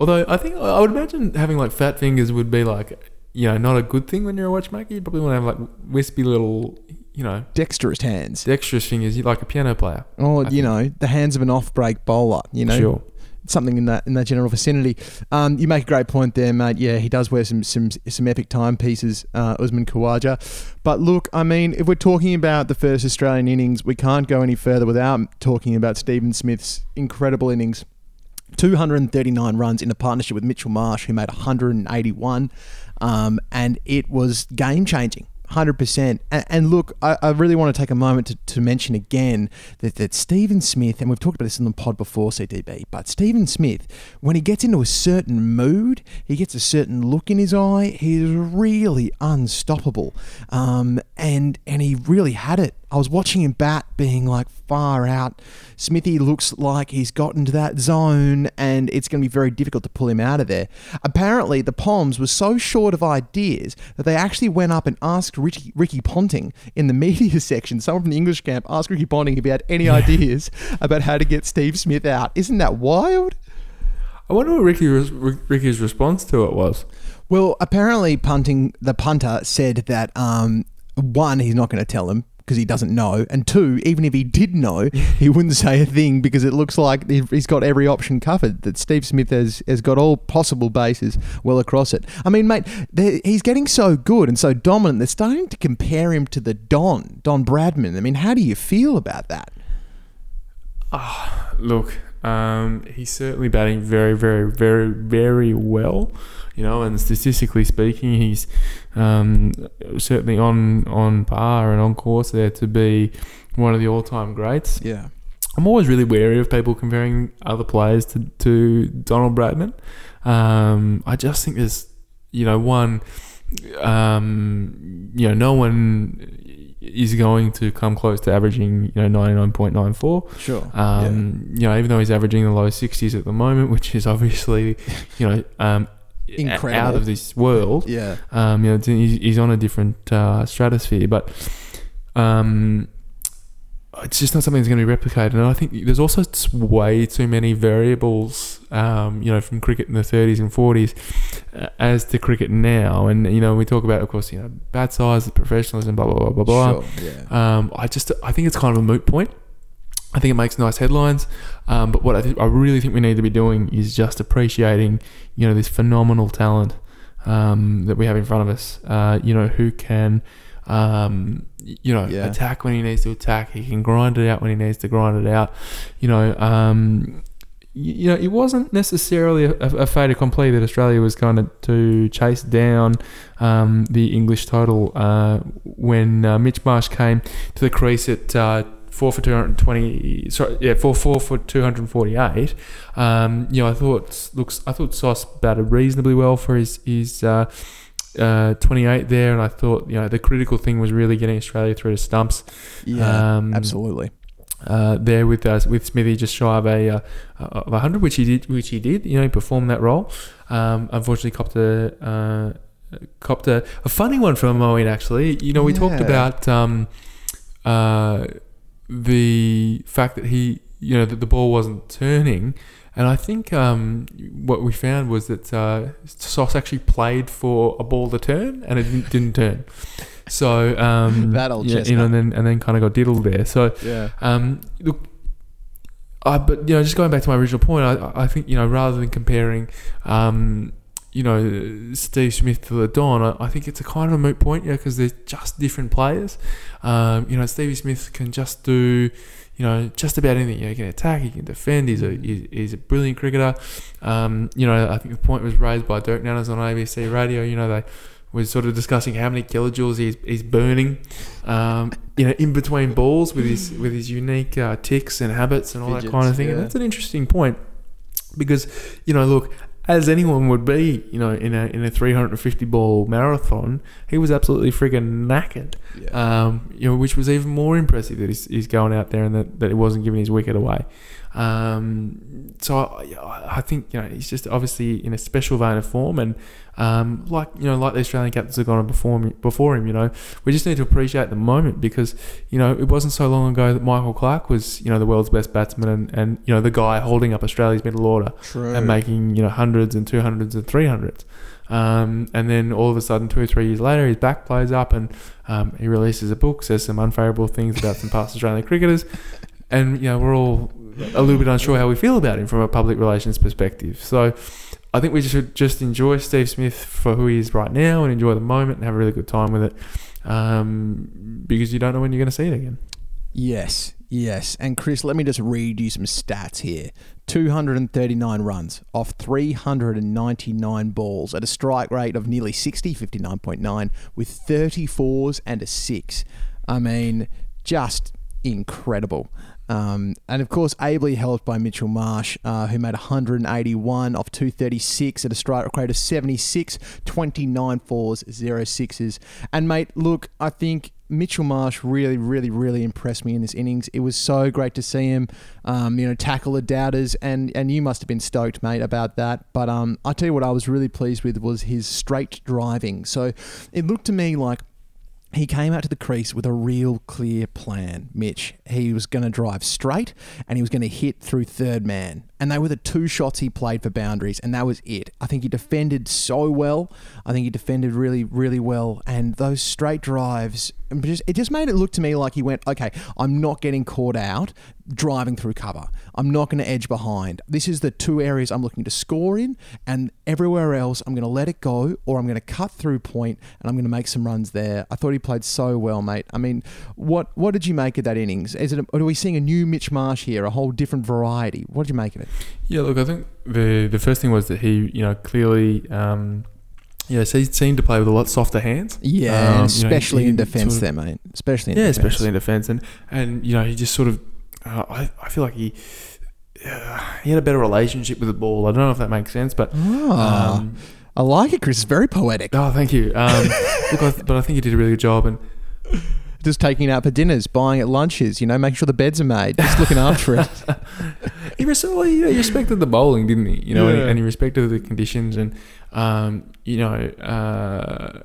although I think I would imagine having like fat fingers would be like, you know, not a good thing when you're a watchmaker. You probably want to have like wispy little, you know, Dexterous hands. dexterous fingers, you like a piano player. Or, I you know, the hands of an off break bowler, you know. Sure. Something in that in that general vicinity. Um, you make a great point there, mate. Yeah, he does wear some some some epic timepieces, uh, Usman Khawaja. But look, I mean, if we're talking about the first Australian innings, we can't go any further without talking about Stephen Smith's incredible innings. 239 runs in a partnership with Mitchell Marsh, who made 181, um, and it was game changing. 100%. And, and look, I, I really want to take a moment to, to mention again that, that Stephen Smith, and we've talked about this in the pod before, CTB, but Stephen Smith, when he gets into a certain mood, he gets a certain look in his eye, he's really unstoppable. Um, and, and he really had it. I was watching him bat being like far out. Smithy looks like he's got into that zone and it's going to be very difficult to pull him out of there. Apparently, the Poms were so short of ideas that they actually went up and asked Ricky, Ricky Ponting in the media section, someone from the English camp asked Ricky Ponting if he had any ideas about how to get Steve Smith out. Isn't that wild? I wonder what Ricky Ricky's response to it was. Well, apparently, punting the punter said that um, one, he's not going to tell him because he doesn't know, and two, even if he did know, he wouldn't say a thing because it looks like he's got every option covered. That Steve Smith has has got all possible bases well across it. I mean, mate, he's getting so good and so dominant. They're starting to compare him to the Don Don Bradman. I mean, how do you feel about that? Ah, look, um, he's certainly batting very, very, very, very well. You know, and statistically speaking, he's um, certainly on on par and on course there to be one of the all time greats. Yeah. I'm always really wary of people comparing other players to, to Donald Bradman. Um, I just think there's, you know, one, um, you know, no one is going to come close to averaging you know ninety nine point nine four. Sure. Um, You know, even though he's averaging the low sixties at the moment, which is obviously you know um, Incredible. out of this world. yeah. Um, you know, he's, he's on a different uh, stratosphere, but um, it's just not something that's going to be replicated. And I think there's also way too many variables, um, you know, from cricket in the 30s and 40s uh, as to cricket now. And you know, we talk about, of course, you know, bat size, professionalism, blah blah blah blah blah. Sure. Yeah. Um, I just I think it's kind of a moot point. I think it makes nice headlines, um, but what I, th- I really think we need to be doing is just appreciating, you know, this phenomenal talent um, that we have in front of us. Uh, you know, who can, um, you know, Yeah. attack when he needs to attack. He can grind it out when he needs to grind it out. You know, um, you know, it wasn't necessarily a, a fait accompli that Australia was going to, to chase down um, the English total uh, when uh, Mitch Marsh came to the crease at uh, four for two hundred twenty. Sorry, yeah, four four for two hundred forty-eight. Um, you know, I thought looks. I thought Sauce batted reasonably well for his his. Uh, uh, 28 there, and I thought you know the critical thing was really getting Australia through to stumps. Yeah. um, absolutely. uh, there with uh, with Smithy just shy of a uh, of a hundred, which he did, which he did. You know, he performed that role. Um, unfortunately, copped a uh, copped a, a funny one from Moeen. Actually, you know, we talked about um, uh, the fact that he, you know, that the ball wasn't turning. And I think um, what we found was that uh, Sauce actually played for a ball to turn, and it didn't, didn't turn. So um, That old yeah, you know, and then and then kind of got diddled there. So Yeah. um, look, I but you know, just going back to my original point, I, I think you know, rather than comparing, um, you know, Steve Smith to the Don, I, I think it's a kind of a moot point, yeah, because they're just different players. Um, you know, Stevie Smith can just do. You know, just about anything. You know, he can attack, he can defend. He's a he's, a brilliant cricketer. Um, you know, I think the point was raised by Dirk Nannes on ABC Radio. You know, they were sort of discussing how many kilojoules he's, he's burning, um, you know, in between balls with his with his unique uh, ticks and habits and all that kind of Fidgets, thing. And that's an interesting point because you know, look, as anyone would be, you know, in a in a 350 ball marathon, he was absolutely friggin' knackered. Yeah. Um, you know, which was even more impressive that he's, he's going out there and that, that he wasn't giving his wicket away. Um, so I, I think you know he's just obviously in a special vein of form, and um, like you know, like the Australian captains have gone before him, before him, you know, we just need to appreciate the moment because you know it wasn't so long ago that Michael Clarke was you know the world's best batsman and, and you know the guy holding up Australia's middle order True. and making you know hundreds and two hundreds and three hundreds. Um, and then all of a sudden, two or three years later, his back plays up and um, he releases a book, says some unfavourable things about some past Australian cricketers, and you know we're all a little bit unsure how we feel about him from a public relations perspective. So I think we should just enjoy Steve Smith for who he is right now and enjoy the moment and have a really good time with it, um, because you don't know when you're going to see it again. Yes, yes. And Chris, let me just read you some stats here 239 runs off 399 balls at a strike rate of nearly 60, 59.9, with 34s and a 6. I mean, just incredible. Um, and of course, ably helped by Mitchell Marsh, uh, who made 181 off 236 at a strike rate of 76, 29 fours, zero sixes. And mate, look, I think Mitchell Marsh really, really, really impressed me in this innings. It was so great to see him, um, you know, tackle the doubters, and and you must have been stoked, mate, about that. But um, I tell you what, I was really pleased with was his straight driving. So it looked to me like he came out to the crease with a real clear plan, Mitch. He was going to drive straight and he was going to hit through third man. And they were the two shots he played for boundaries, and that was it. I think he defended so well. I think he defended really, really well. And those straight drives, it just, made it look to me like he went, okay, I'm not getting caught out driving through cover. I'm not going to edge behind. This is the two areas I'm looking to score in, and everywhere else, I'm going to let it go or I'm going to cut through point and I'm going to make some runs there. I thought he played so well, mate. I mean, what what did you make of that innings? Is it? Are we seeing a new Mitch Marsh here, a whole different variety? What did you make of it? Yeah, look, I think the the first thing was that he, you know, clearly, um, yeah, so he seemed to play with a lot softer hands. Yeah, Um, you know, especially he in defence, sort of- there, mate. Especially in yeah, defence. especially in defence, and and you know, he just sort of, uh, I I feel like he. Uh, he had a better relationship with the ball. I don't know if that makes sense, but Ah, um, I like it, Chris. It's very poetic. oh, thank you. Um, look, I th- but I think he did a really good job, and just taking it out for dinners, buying it lunches, you know, making sure the beds are made, just looking after it. he, res- well, he, he respected the bowling, didn't he? You know, and, Yeah. he, and he respected the conditions, and um, you know, uh,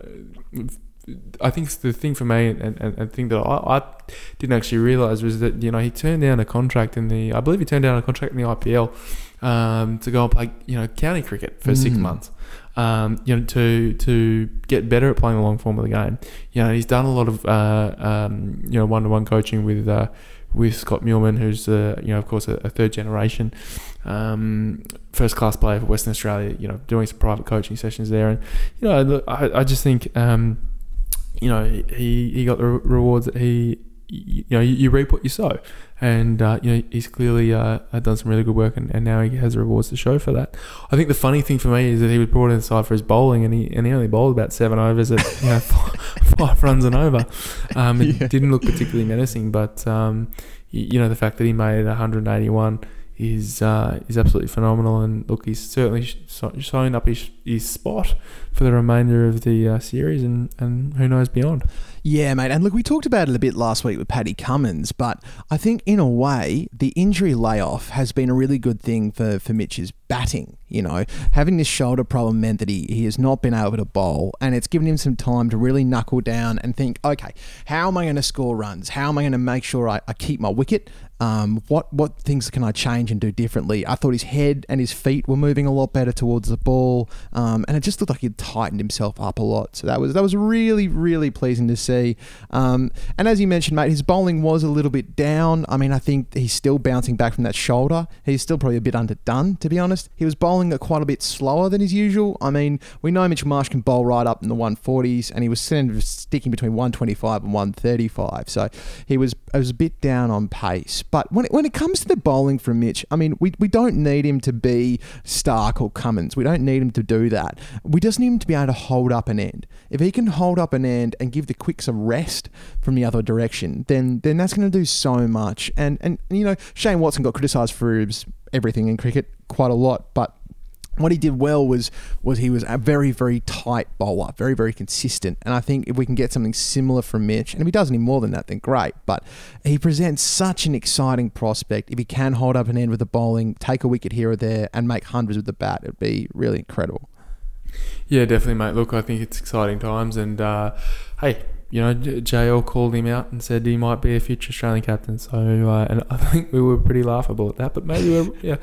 I think the thing for me, and, and, and the thing that I, I didn't actually realize was that you know he turned down a contract in the, I believe he turned down a contract in the IPL um, to go and play, you know, county cricket for six Mm. months. Um, you know, to to get better at playing the long form of the game. You know, he's done a lot of uh, um, you know one to one coaching with uh, with Scott Meuleman, who's uh, you know of course a, a third generation um, first class player for Western Australia. You know, doing some private coaching sessions there, and you know, I, I just think um, you know he he got the rewards that he you know you, you reap what you sow, and uh, you know he's clearly uh, done some really good work, and, and now he has rewards to show for that. I think the funny thing for me is that he was brought inside for his bowling, and he and he only bowled about seven overs at you know five, five runs and over. Um, it Yeah. didn't look particularly menacing, but um, you know the fact that he made 181 is uh, is absolutely phenomenal. And look, he's certainly sh- so- showing up his, his spot for the remainder of the uh, series, and, and who knows beyond. Yeah, mate. And look, we talked about it a bit last week with Paddy Cummins, but I think in a way, the injury layoff has been a really good thing for, for Mitch's batting. You know, having this shoulder problem meant that he, he has not been able to bowl, and it's given him some time to really knuckle down and think, okay, how am I going to score runs? How am I going to make sure I, I keep my wicket? Um, what what things can I change and do differently? I thought his head and his feet were moving a lot better towards the ball, um, and it just looked like he'd tightened himself up a lot. So that was that was really really pleasing to see. Um, and as you mentioned, mate, his bowling was a little bit down. I mean, I think he's still bouncing back from that shoulder. He's still probably a bit underdone, to be honest. He was bowling quite a bit slower than his usual. I mean, we know Mitch Marsh can bowl right up in the 140s, and he was sticking between 125 and 135. So he was was a bit down on pace. But when it, when it comes to the bowling from Mitch, I mean, we, we don't need him to be Starc or Cummins. We don't need him to do that. We just need him to be able to hold up an end. If he can hold up an end and give the quicks a rest from the other direction, then then that's going to do so much. And and you know, Shane Watson got criticised for his everything in cricket quite a lot, but what he did well was was he was a very very tight bowler, very very consistent, and I think if we can get something similar from Mitch, and if he does any more than that, then great. But he presents such an exciting prospect. If he can hold up an end with the bowling, take a wicket here or there, and make hundreds with the bat, it'd be really incredible. Yeah, definitely, mate. Look, I think it's exciting times, and uh, hey, you know, JL called him out and said he might be a future Australian captain. So, uh, and I think we were pretty laughable at that, but maybe we're, yeah,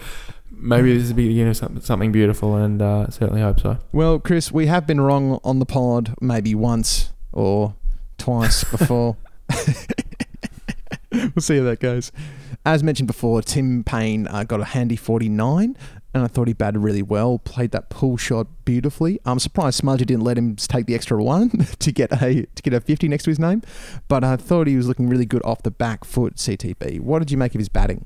maybe this is the beginning of something, something beautiful, and uh, certainly hope so. Well, Chris, we have been wrong on the pod maybe once or twice before. we'll see how that goes. As mentioned before, Tim Paine uh, got a handy 49, and I thought he batted really well, played that pull shot beautifully. I'm surprised Smudger didn't let him take the extra one to get a to get a 50 next to his name, but I thought he was looking really good off the back foot. CTB. What did you make of his batting?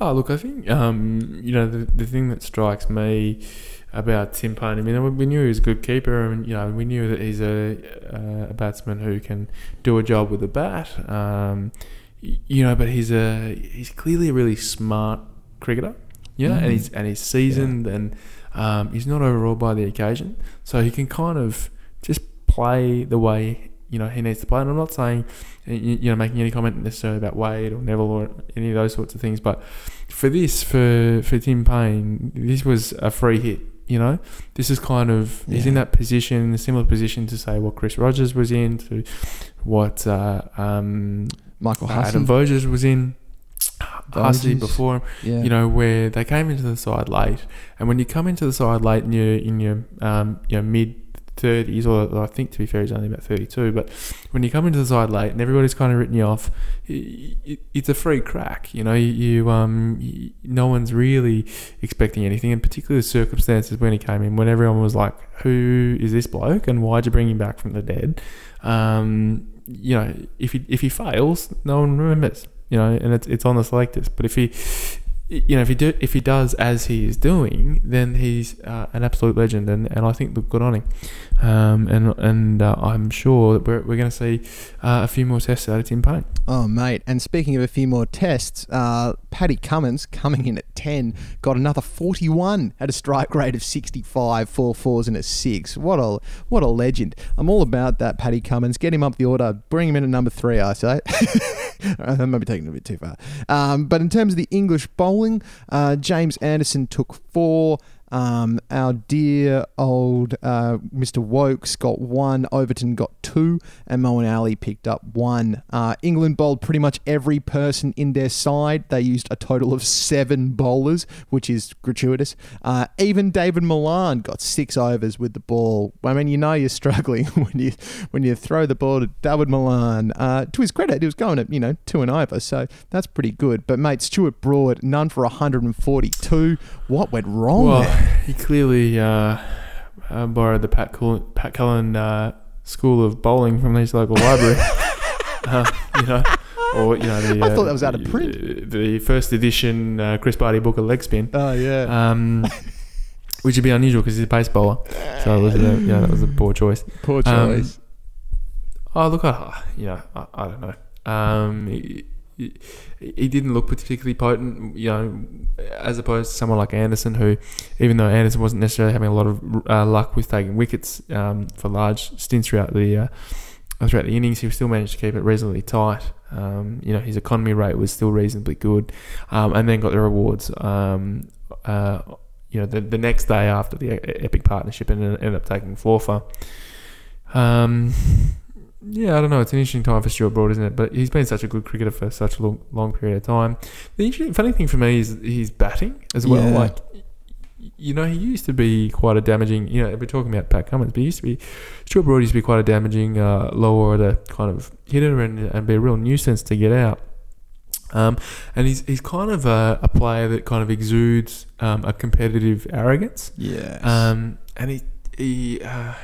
Oh, look, I think um, you know the the thing that strikes me about Tim Paine. I mean, we knew he was a good keeper, and you know we knew that he's a a batsman who can do a job with the bat. Um, you know, but he's a he's clearly a really smart cricketer. You know, Mhm. and he's and he's seasoned, and um, he's not overawed by the occasion, so he can kind of just play the way you know he needs to play. And I'm not saying you know making any comment necessarily about Wade or Neville or any of those sorts of things, but for this for for Tim Paine, this was a free hit. You know, this is kind of he's in that position, a similar position to say what Chris Rogers was in, to what uh, um, Michael Adam Husson. Voges was in, Hussey before him Yeah. you know, where they came into the side late, and when you come into the side late and you're in your um, you know mid thirties, or I think to be fair, he's only about thirty two, but when you come into the side late and everybody's kind of written you off, it's a free crack. You know, you, you um, y no one's really expecting anything, and particularly the circumstances when he came in, when everyone was like, "Who is this bloke, and why'd you bring him back from the dead?" Um, you know, if he if he fails, no one remembers. You know, and it's it's on the selectors. But if he you know, if he do, if he does as he is doing, then he's uh, an absolute legend, and, and I think look good on him. Um, and and uh, I'm sure that we're, we're going to see uh, a few more tests out of Tim Paine. Oh, mate. And speaking of a few more tests, uh, Paddy Cummins coming in at 10 got another 41 at a strike rate of 65, four fours and a six. What a what a legend. I'm all about that, Paddy Cummins. Get him up the order, bring him in at number three, I say. that might be taking it a bit too far. Um, but in terms of the English uh, James Anderson took four. Um, our dear old uh, Mr. Woakes got one, Overton got two, and Moeen Ali picked up one. Uh, England bowled pretty much every person in their side. They used a total of seven bowlers, which is gratuitous. Uh, even David Malan got six overs with the ball. I mean, you know you're struggling when you when you throw the ball to David Malan. Uh, to his credit, he was going at you know two and over, so that's pretty good. But mate, Stuart Broad, none for 142. What went wrong Well, there? He clearly uh, uh, borrowed the Pat, Cullen, Pat Cullen uh, School of Bowling from his local library. uh, you know, or you know, the, I thought uh, that was out of print. The first edition uh, Chris Barty book of leg spin. Oh yeah. Um, which would be unusual because he's a pace bowler. So it was a, yeah, that was a poor choice. Poor um, choice. Oh, look, I, you know, I, I don't know. Um, he, didn't look particularly potent, you know, as opposed to someone like Anderson, who, even though Anderson wasn't necessarily having a lot of uh, luck with taking wickets um, for large stints throughout the uh, throughout the innings, he still managed to keep it reasonably tight. Um, you know, his economy rate was still reasonably good, um, and then got the rewards. Um, uh, you know, the, the next day after the epic partnership, and ended up taking four for. Um, yeah, I don't know. It's an interesting time for Stuart Broad, isn't it? But he's been such a good cricketer for such a long, long period of time. The interesting, funny thing for me is he's batting as well. Yeah. Like, you know, he used to be quite a damaging. You know, we're talking about Pat Cummins, but he used to be Stuart Broad used to be quite a damaging uh, lower order kind of hitter and, and be a real nuisance to get out. Um, and he's he's kind of a, a player that kind of exudes um, a competitive arrogance. Yes. Um, and he he uh,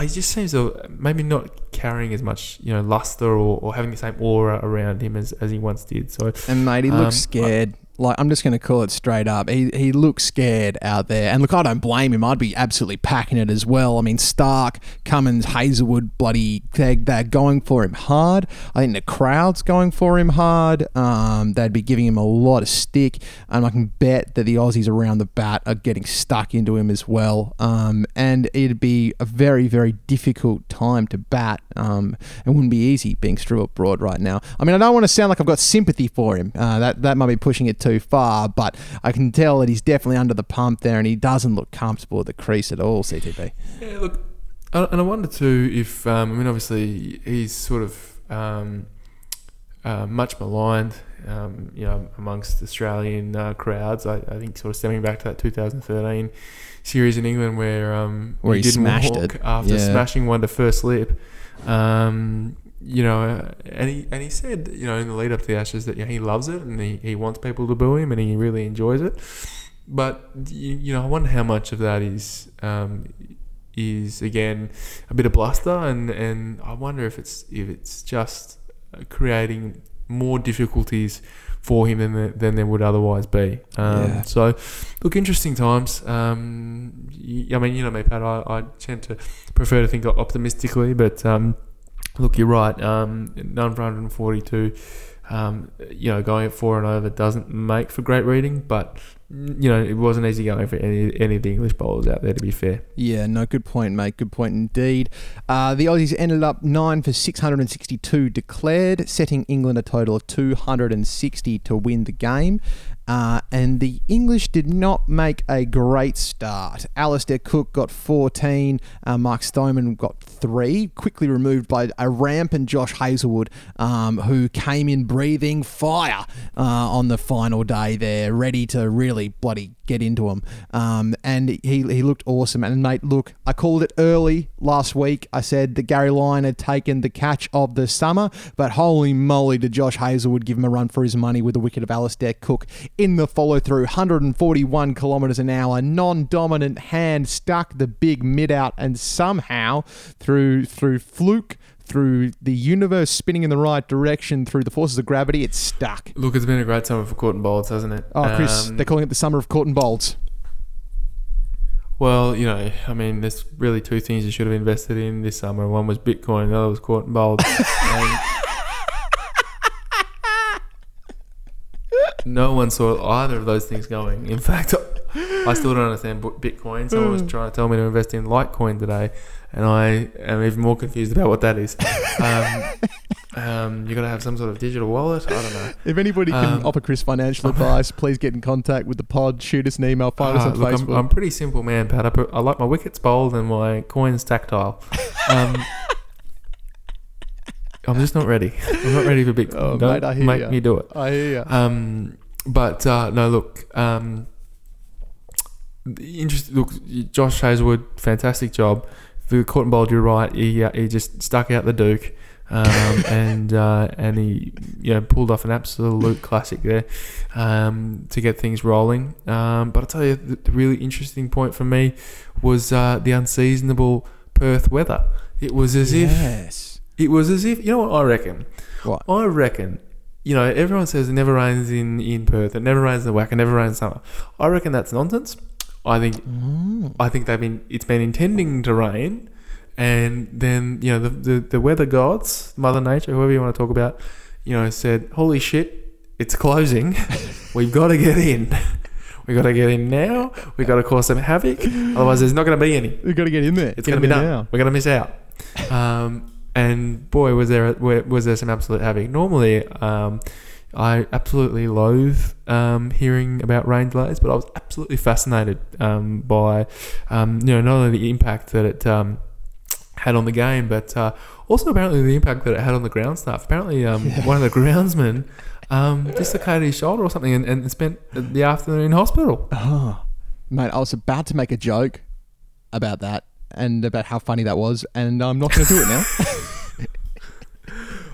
he just seems to maybe not carrying as much you know luster or, or having the same aura around him as, as he once did. So and mate, he um, looks scared. Like I'm just going to call it straight up. He he looks scared out there, and look, I don't blame him. I'd be absolutely packing it as well. I mean, Starc, Cummins, Hazlewood, bloody, they're, they're going for him hard. I think the crowd's going for him hard. Um, they'd be giving him a lot of stick, and I can bet that the Aussies around the bat are getting stuck into him as well. Um, and it'd be a very very difficult time to bat. Um, it wouldn't be easy being Stuart Broad right now. I mean, I don't want to sound like I've got sympathy for him. Uh, that that might be pushing it too far, but I can tell that he's definitely under the pump there, and he doesn't look comfortable at the crease at all. CTB. Yeah, look, and I wonder too if um, I mean obviously he's sort of um, uh, much maligned, um, you know, amongst Australian uh, crowds. I, I think sort of stemming back to that 2013 series in England where um, Where he didn't smashed walk it. after Yeah. smashing one to first slip. Um, you know, and he and he said, you know, in the lead up to the Ashes that you know, he loves it and he, he wants people to boo him and he really enjoys it. But you, you know, I wonder how much of that is um, is again a bit of bluster, and, and I wonder if it's if it's just uh, creating more difficulties for him than there, than there would otherwise be. Um, Yeah. So, look, interesting times. Um, y- I mean, you know me, Pat. I, I tend to prefer to think optimistically, but um, look, you're right. Um, none for 142. Um, you know, going at four and over doesn't make for great reading, but you know, it wasn't easy going for any any of the English bowlers out there. To be fair. Yeah, no, good point, mate. Good point indeed. Uh, the Aussies ended up nine for 662 declared, setting England a total of 260 to win the game. Uh, and the English did not make a great start. Alastair Cook got 14, uh, Mark Stoneman got three, quickly removed by a rampant Josh Hazlewood, um, who came in breathing fire uh, on the final day there, ready to really bloody get into him. Um, and he, he looked awesome. And mate, look, I called it early last week. I said that Gary Lyon had taken the catch of the summer, but holy moly, did Josh Hazlewood give him a run for his money with the wicket of Alastair Cook in the follow through, 141 kilometres an hour, non dominant hand stuck the big mid out, and somehow through through fluke through the universe spinning in the right direction through the forces of gravity. It's stuck. Look, it's been a great summer for Court and Bolts, hasn't it? Oh, Chris, Um, they're calling it the summer of court and bolts. Well, you know, I mean, there's really two things you should have invested in this summer. One was Bitcoin, the other was Court and Bolts. no one saw either of those things going. In fact, I still don't understand Bitcoin. Someone was trying to tell me to invest in Litecoin today, and I am even more confused about what that is. Um, um, you got to have some sort of digital wallet. I don't know. If anybody can Um, offer Chris financial advice, please get in contact with the pod. Shoot us an email. Find us Ah, on look, I'm, Facebook. I'm pretty simple man, Pat. I, put, I like my wickets bold and my coins tactile. Um, I'm just not ready. I'm not ready for Bitcoin. Oh, Don't mate, I hear make ya. me do it. I hear ya. Um, but uh, no, look. Um, interest. Look, Josh Hazlewood, fantastic job. The caught and bowled, you're right. He uh, he just stuck out the Duke. um, and uh, and he you know pulled off an absolute classic there um, to get things rolling. Um, but I tell you, the, the really interesting point for me was uh, the unseasonable Perth weather. It was as if it was as if you know what I reckon. What? I reckon. You know, everyone says it never rains in, in Perth. It never rains in the WACA. It never rains in summer. I reckon that's nonsense. I think Mm. I think they've been it's been intending to rain, and then you know the, the the weather gods, Mother Nature, whoever you want to talk about, you know, said, "Holy shit, it's closing. We've got to get in. We got to get in now. We got to cause some havoc. Otherwise, there's not going to be any. We've got to get in there. It's going to be done. now. We're going to miss out." Um, and boy, was there was there some absolute havoc. Normally, um, I absolutely loathe um, hearing about rain delays, but I was absolutely fascinated um, by um, you know not only the impact that it um, had on the game, but uh, also apparently the impact that it had on the ground staff. Apparently, um, one of the groundsmen um, dislocated his shoulder or something, and, and spent the afternoon in hospital. Oh, mate, I was about to make a joke about that and about how funny that was, and I'm not going to do it now.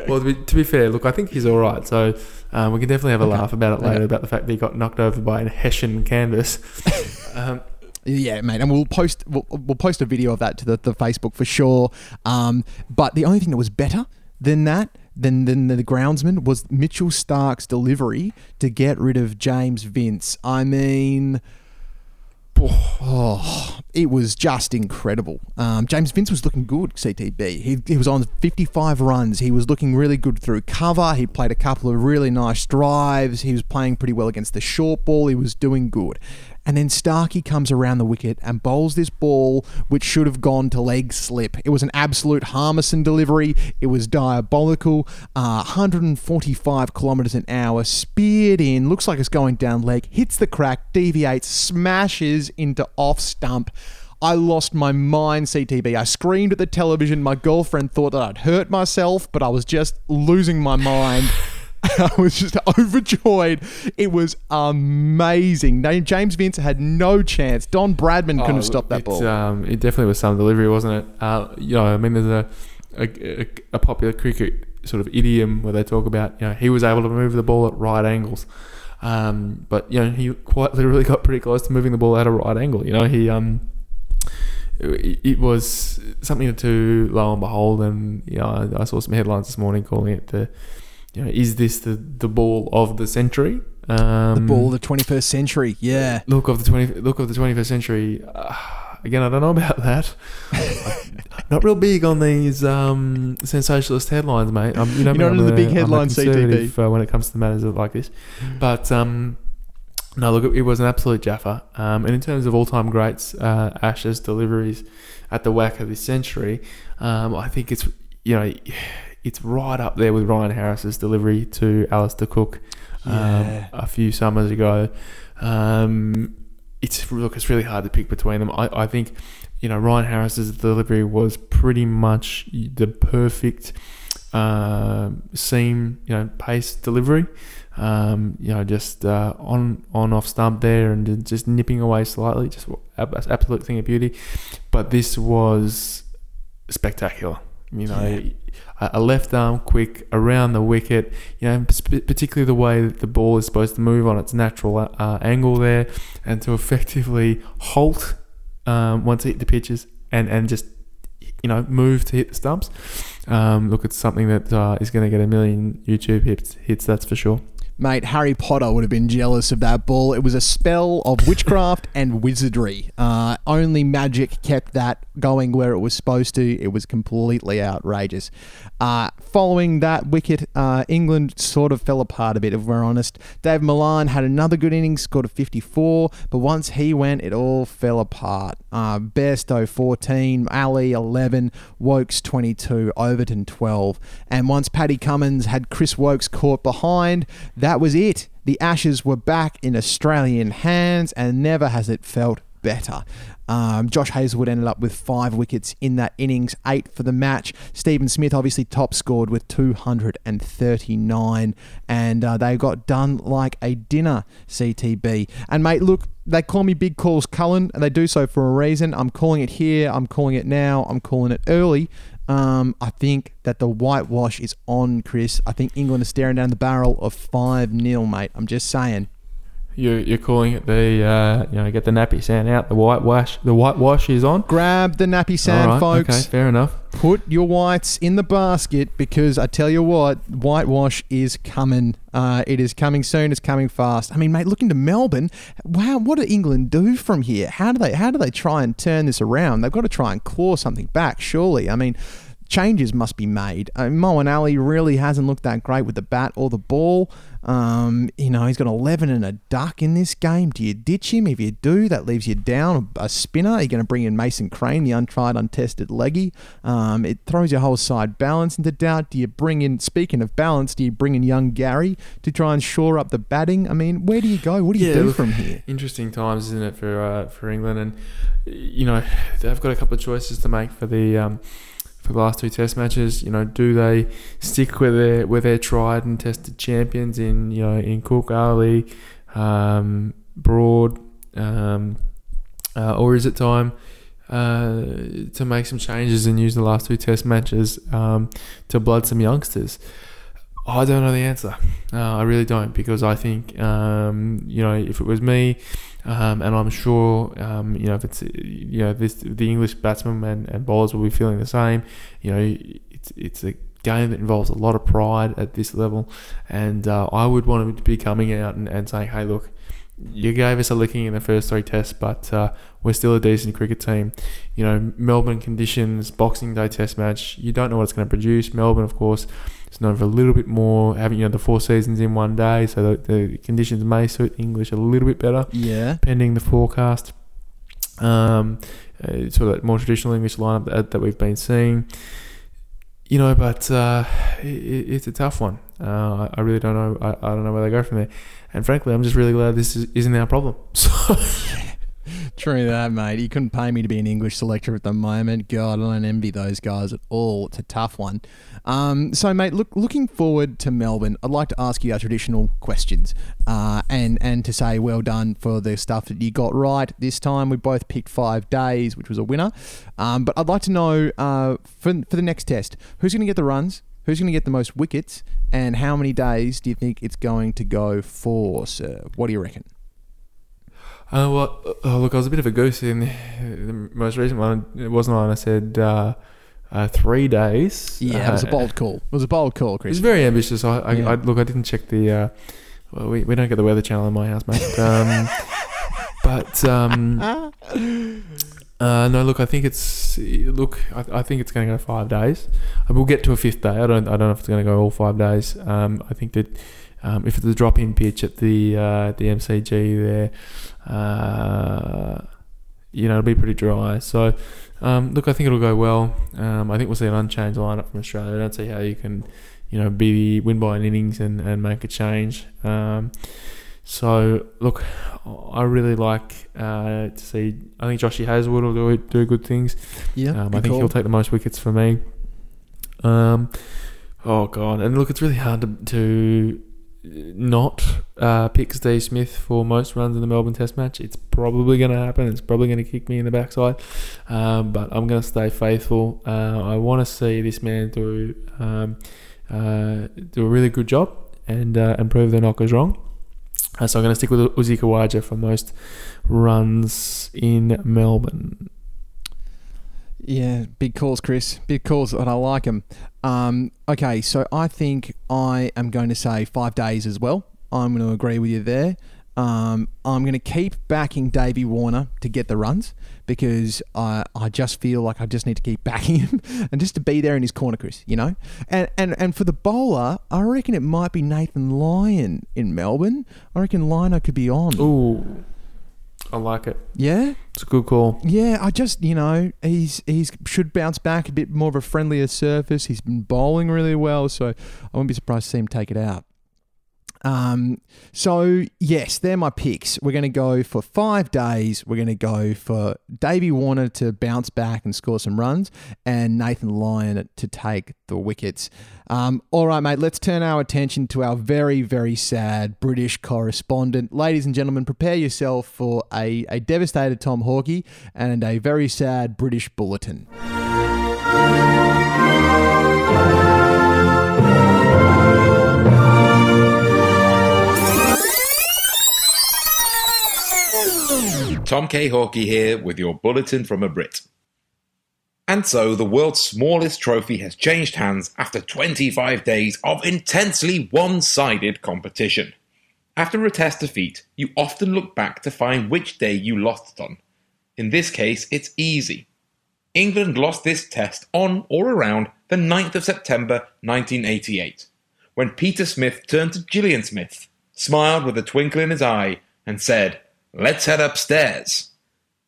Well, to be, to be fair, look, I think he's all right. So um, we can definitely have a Okay. laugh about it later Okay. about the fact that he got knocked over by a Hessian canvas. um, Yeah, mate, and we'll post we'll, we'll post a video of that to the, the Facebook for sure. Um, but the only thing that was better than that, than than the groundsman, was Mitchell Starc's delivery to get rid of James Vince. I mean, oh, it was just incredible. Um, James Vince was looking good. CTB. He, he was on 55 runs. He was looking really good through cover. He played a couple of really nice drives. He was playing pretty well against the short ball. He was doing good. And then Starkey comes around the wicket and bowls this ball, which should have gone to leg slip. It was an absolute Harmison delivery. It was diabolical. Uh, 145 kilometres an hour, speared in, looks like it's going down leg, hits the crack, deviates, smashes into off stump. I lost my mind, CTB. I screamed at the television. My girlfriend thought that I'd hurt myself, but I was just losing my mind. I was just overjoyed. It was amazing. James Vince had no chance. Don Bradman couldn't oh, have stopped that ball. Um, it definitely was some delivery, wasn't it? Uh, you know, I mean, there's a, a, a, popular cricket sort of idiom where they talk about, you know, he was able to move the ball at right angles. Um, but, you know, he quite literally got pretty close to moving the ball at a right angle. You know, he. Um, it it was something to lo and behold, and you know, I saw some headlines this morning calling it the, you know, is this the, the ball of the century? Um, the ball of the 21st century. Yeah. look of the twenty look of the twenty first century. Uh, again, I don't know about that. Not real big on these um, sensationalist headlines, mate. I'm, you know, You're not into the big I'm headlines, CTB. Uh, when it comes to matters like this. But um, no, look, it was an absolute jaffa. Um, and in terms of all time greats, uh, Ashes deliveries at the WACA this century, um, I think it's you know it's right up there with Ryan Harris's delivery to Alastair Cook um, Yeah. a few summers ago. Um, it's look, it's really hard to pick between them. I, I think you know Ryan Harris's delivery was pretty much the perfect uh, seam, you know, pace delivery. Um, you know, just uh, on on off stump there and just nipping away slightly, just absolute thing of beauty. But this was spectacular. You know, a a left arm quick around the wicket. You know, particularly the way that the ball is supposed to move on its natural uh, angle there, and to effectively halt um, once it hit the pitches and and just you know move to hit the stumps. um, look, it's something that uh, is going to get a million YouTube hits. Hits, that's for sure. Mate, Harry Potter would have been jealous of that ball. It was a spell of witchcraft and wizardry. Uh, only magic kept that going where it was supposed to. It was completely outrageous. Uh, following that wicket, uh, England sort of fell apart a bit, if we're honest. Dave Malan had another good innings, scored a 54, but once he went, it all fell apart. Uh, Bairstow 14, Ali 11, Woakes 22, Overton 12. And once Paddy Cummins had Chris Woakes caught behind, that was it. The Ashes were back in Australian hands, and never has it felt better. Um, Josh Hazlewood ended up with five wickets in that innings, eight for the match. Stephen Smith obviously top scored with 239, and uh, they got done like a dinner, CTB. And mate, look, they call me Big Calls Cullen, and they do so for a reason. I'm calling it here, I'm calling it now, I'm calling it early. Um, I think that the whitewash is on, Chris. I think England is staring down the barrel of 5 0, mate. I'm just saying. You're, you're calling it the uh, you know get the nappy sand out the whitewash the whitewash is on. Grab the nappy sand right, folks. okay fair enough. Put your whites in the basket because I tell you what whitewash is coming. Uh, it is coming soon it's coming fast. I mean mate looking to Melbourne. Wow what do England do from here? How do they how do they try and turn this around? They've got to try and claw something back surely. I mean changes must be made. Uh, Moeen Ali really hasn't looked that great with the bat or the ball. Um, you know, he's got 11 and a duck in this game. Do you ditch him? If you do, that leaves you down a spinner. You're going to bring in Mason Crane, the untried, untested leggy. Um, it throws your whole side balance into doubt. Do you bring in, speaking of balance, do you bring in young Gary to try and shore up the batting? I mean, where do you go? What do you Yeah, do from here? interesting times isn't it for uh, for England and you know they've got a couple of choices to make for the um, the last two test matches you know do they stick with their with their tried and tested champions in you know in Cook Ali um, Broad um, uh, or is it time uh, to make some changes and use the last two test matches um, to blood some youngsters I don't know the answer. Uh, I really don't because I think um, you know if it was me, um, and I'm sure um, you know if it's you know this the English batsmen and, and bowlers will be feeling the same. You know it's it's a game that involves a lot of pride at this level, and uh, I would want to be coming out and, and saying, hey, look. You gave us a licking in the first three tests, but uh, we're still a decent cricket team. You know, Melbourne conditions, Boxing Day Test match. You don't know what it's going to produce. Melbourne, of course, it's known for a little bit more having you know the four seasons in one day, so the, the conditions may suit English a little bit better, Yeah. pending the forecast. Um, uh, sort of that more traditional English lineup that, that we've been seeing. You know, but uh, it, it's a tough one. Uh, I, really don't know. I, I don't know where they go from there. And frankly, I'm just really glad this is, isn't our problem. So True that, mate. You couldn't pay me to be an English selector at the moment. God, I don't envy those guys at all. It's a tough one. Um, so, mate, look, looking forward to Melbourne, I'd like to ask you our traditional questions, uh, and and to say well done for the stuff that you got right this time. We both picked five days, which was a winner. Um, but I'd like to know uh, for for the next test, who's going to get the runs? Who's going to get the most wickets? And how many days do you think it's going to go for, sir? What do you reckon? Uh, well, uh, look, I was a bit of a goose in the, most recent one. It wasn't. And I said uh, uh, three days. Yeah, it was a Uh, bold call. It was a bold call, It Chris. was very ambitious. I, I, Yeah. I look, I didn't check the. Uh, well, we, we don't get the weather channel in my house, mate. Um, but um, uh, no, look, I think it's look, I, I think it's going to go five days. We'll get to a fifth day. I don't, I don't know if it's going to go all five days. Um, I think that um, if it's a drop in pitch at the uh, the MCG there, uh, you know, it'll be pretty dry. So, um, look, I think it'll go well. Um, I think we'll see an unchanged lineup from Australia. I don't see how you can, you know, be win by an innings and, and make a change. Um, so, look, I really like uh, to see. I think Joshy Hazlewood will do do good things. Yeah, Um, I think call. he'll take the most wickets for me. Um, oh god, and look, it's really hard to, to not uh, pick Steve Smith for most runs in the Melbourne Test match. It's probably going to happen. It's probably going to kick me in the backside, um, but I'm going to stay faithful. Uh, I want to see this man do um, uh, do a really good job and uh, and prove the knockers wrong. Uh, so I'm going to stick with Uzi Khawaja for most runs in Melbourne. Yeah, big calls, Chris. Big calls, and I like them. Um, okay, so I think I am going to say five days as well. I'm going to agree with you there. Um, I'm going to keep backing Davey Warner to get the runs because I, I just feel like I just need to keep backing him and just to be there in his corner, Chris, you know? And, and, and for the bowler, I reckon it might be Nathan Lyon in Melbourne. I reckon Lyon could be on. Ooh, I like it. Yeah? It's a good call. Yeah, I just you know he's he's should bounce back a bit more of a friendlier surface. He's been bowling really well, so I wouldn't be surprised to see him take it out. Um, so yes, they're my picks. We're going to go for five days. We're going to go for Davey Warner to bounce back and score some runs, and Nathan Lyon to take the wickets. Um, all right, mate. Let's turn our attention to our very, very sad British correspondent. Ladies and gentlemen, prepare yourself for a, a devastated Tom Hawkey and a very sad British bulletin. Tom K. Hawkey here with your bulletin from a Brit. And so the world's smallest trophy has changed hands after 25 days of intensely one sided competition. After a test defeat, you often look back to find which day you lost it on. In this case, it's easy. England lost this test on or around the 9th of September 1988, when Peter Smith turned to Gillian Smith, smiled with a twinkle in his eye, and said, Let's head upstairs.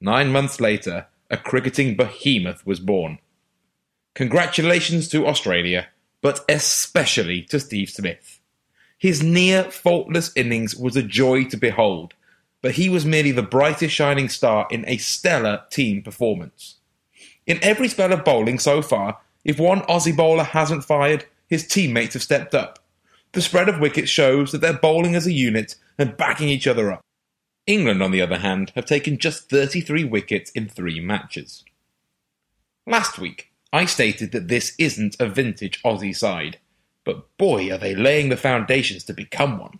Nine months later, a cricketing behemoth was born. Congratulations to Australia, but especially to Steve Smith. His near faultless innings was a joy to behold, but he was merely the brightest shining star in a stellar team performance. In every spell of bowling so far, if one Aussie bowler hasn't fired, his teammates have stepped up. The spread of wickets shows that they're bowling as a unit and backing each other up. England, on the other hand, have taken just 33 wickets in three matches. Last week, I stated that this isn't a vintage Aussie side, but boy are they laying the foundations to become one.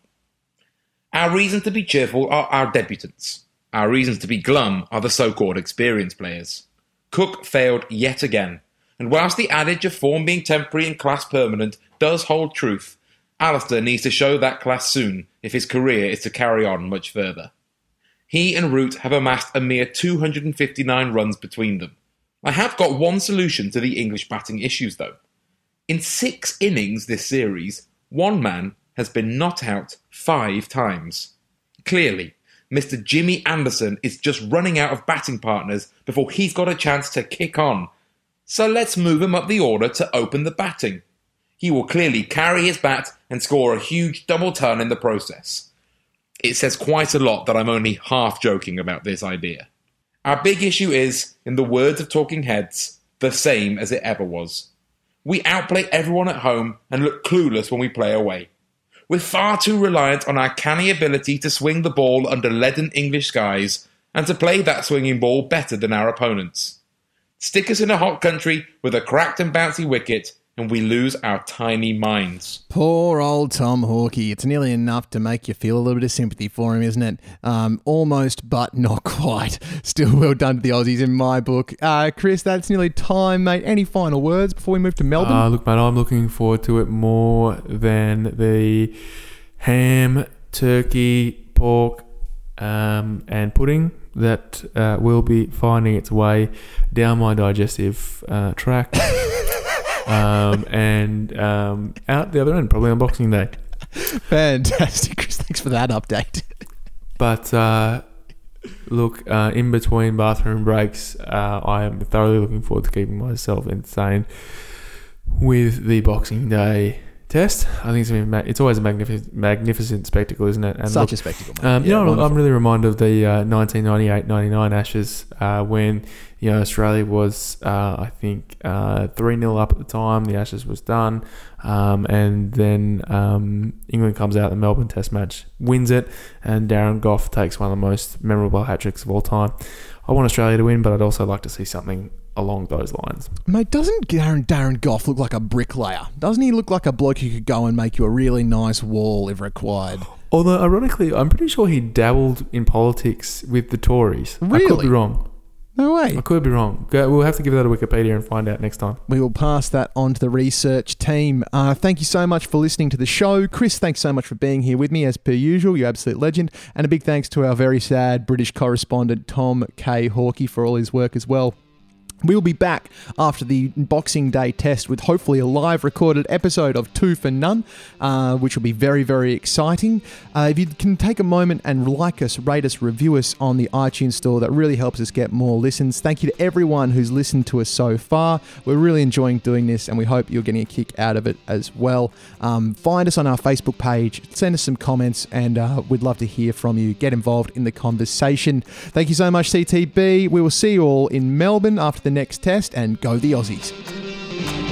Our reasons to be cheerful are our debutants. Our reasons to be glum are the so called experienced players. Cook failed yet again, and whilst the adage of form being temporary and class permanent does hold truth, Alastair needs to show that class soon if his career is to carry on much further. He and Root have amassed a mere 259 runs between them. I have got one solution to the English batting issues, though. In six innings this series, one man has been not out five times. Clearly, Mr. Jimmy Anderson is just running out of batting partners before he's got a chance to kick on. So let's move him up the order to open the batting. He will clearly carry his bat and score a huge double ton in the process it says quite a lot that I'm only half joking about this idea. Our big issue is, in the words of Talking Heads, the same as it ever was. We outplay everyone at home and look clueless when we play away. We're far too reliant on our canny ability to swing the ball under leaden English skies and to play that swinging ball better than our opponents. Stick us in a hot country with a cracked and bouncy wicket, and we lose our tiny minds. Poor old Tom Hawkey. It's nearly enough to make you feel a little bit of sympathy for him, isn't it? Um, almost, but not quite. Still well done to the Aussies in my book. Uh, Chris, that's nearly time, mate. Any final words before we move to Melbourne? Uh, look, mate, I'm looking forward to it more than the ham, turkey, pork, um, and pudding that uh, will be finding its way down my digestive uh, tract. um, and um, out the other end, probably on Boxing Day. Fantastic, Chris. Thanks for that update. But uh, look, uh, in between bathroom breaks, uh, I am thoroughly looking forward to keeping myself insane with the Boxing Day test. I think it's, been, it's always a magnificent, magnificent spectacle, isn't it? And Such look, a spectacle. Um, you know, wonderful. I'm really reminded of the uh, 1998-99 Ashes uh, when you know Australia was, uh, I think, uh, three 0 up at the time. The Ashes was done, um, and then um, England comes out the Melbourne Test match, wins it, and Darren Gough takes one of the most memorable hat tricks of all time. I want Australia to win, but I'd also like to see something along those lines. Mate, doesn't Darren, Darren Gough look like a bricklayer? Doesn't he look like a bloke who could go and make you a really nice wall if required? Although, ironically, I'm pretty sure he dabbled in politics with the Tories. Really? I could be wrong. No way. I could be wrong. We'll have to give that a Wikipedia and find out next time. We will pass that on to the research team. Uh, thank you so much for listening to the show. Chris, thanks so much for being here with me as per usual. You're absolute legend. And a big thanks to our very sad British correspondent, Tom K. Hawkey, for all his work as well. We'll be back after the Boxing Day test with hopefully a live recorded episode of Two for None, uh, which will be very, very exciting. Uh, if you can take a moment and like us, rate us, review us on the iTunes Store, that really helps us get more listens. Thank you to everyone who's listened to us so far. We're really enjoying doing this, and we hope you're getting a kick out of it as well. Um, find us on our Facebook page, send us some comments, and uh, we'd love to hear from you. Get involved in the conversation. Thank you so much, CTB. We will see you all in Melbourne after the next test, and go the Aussies.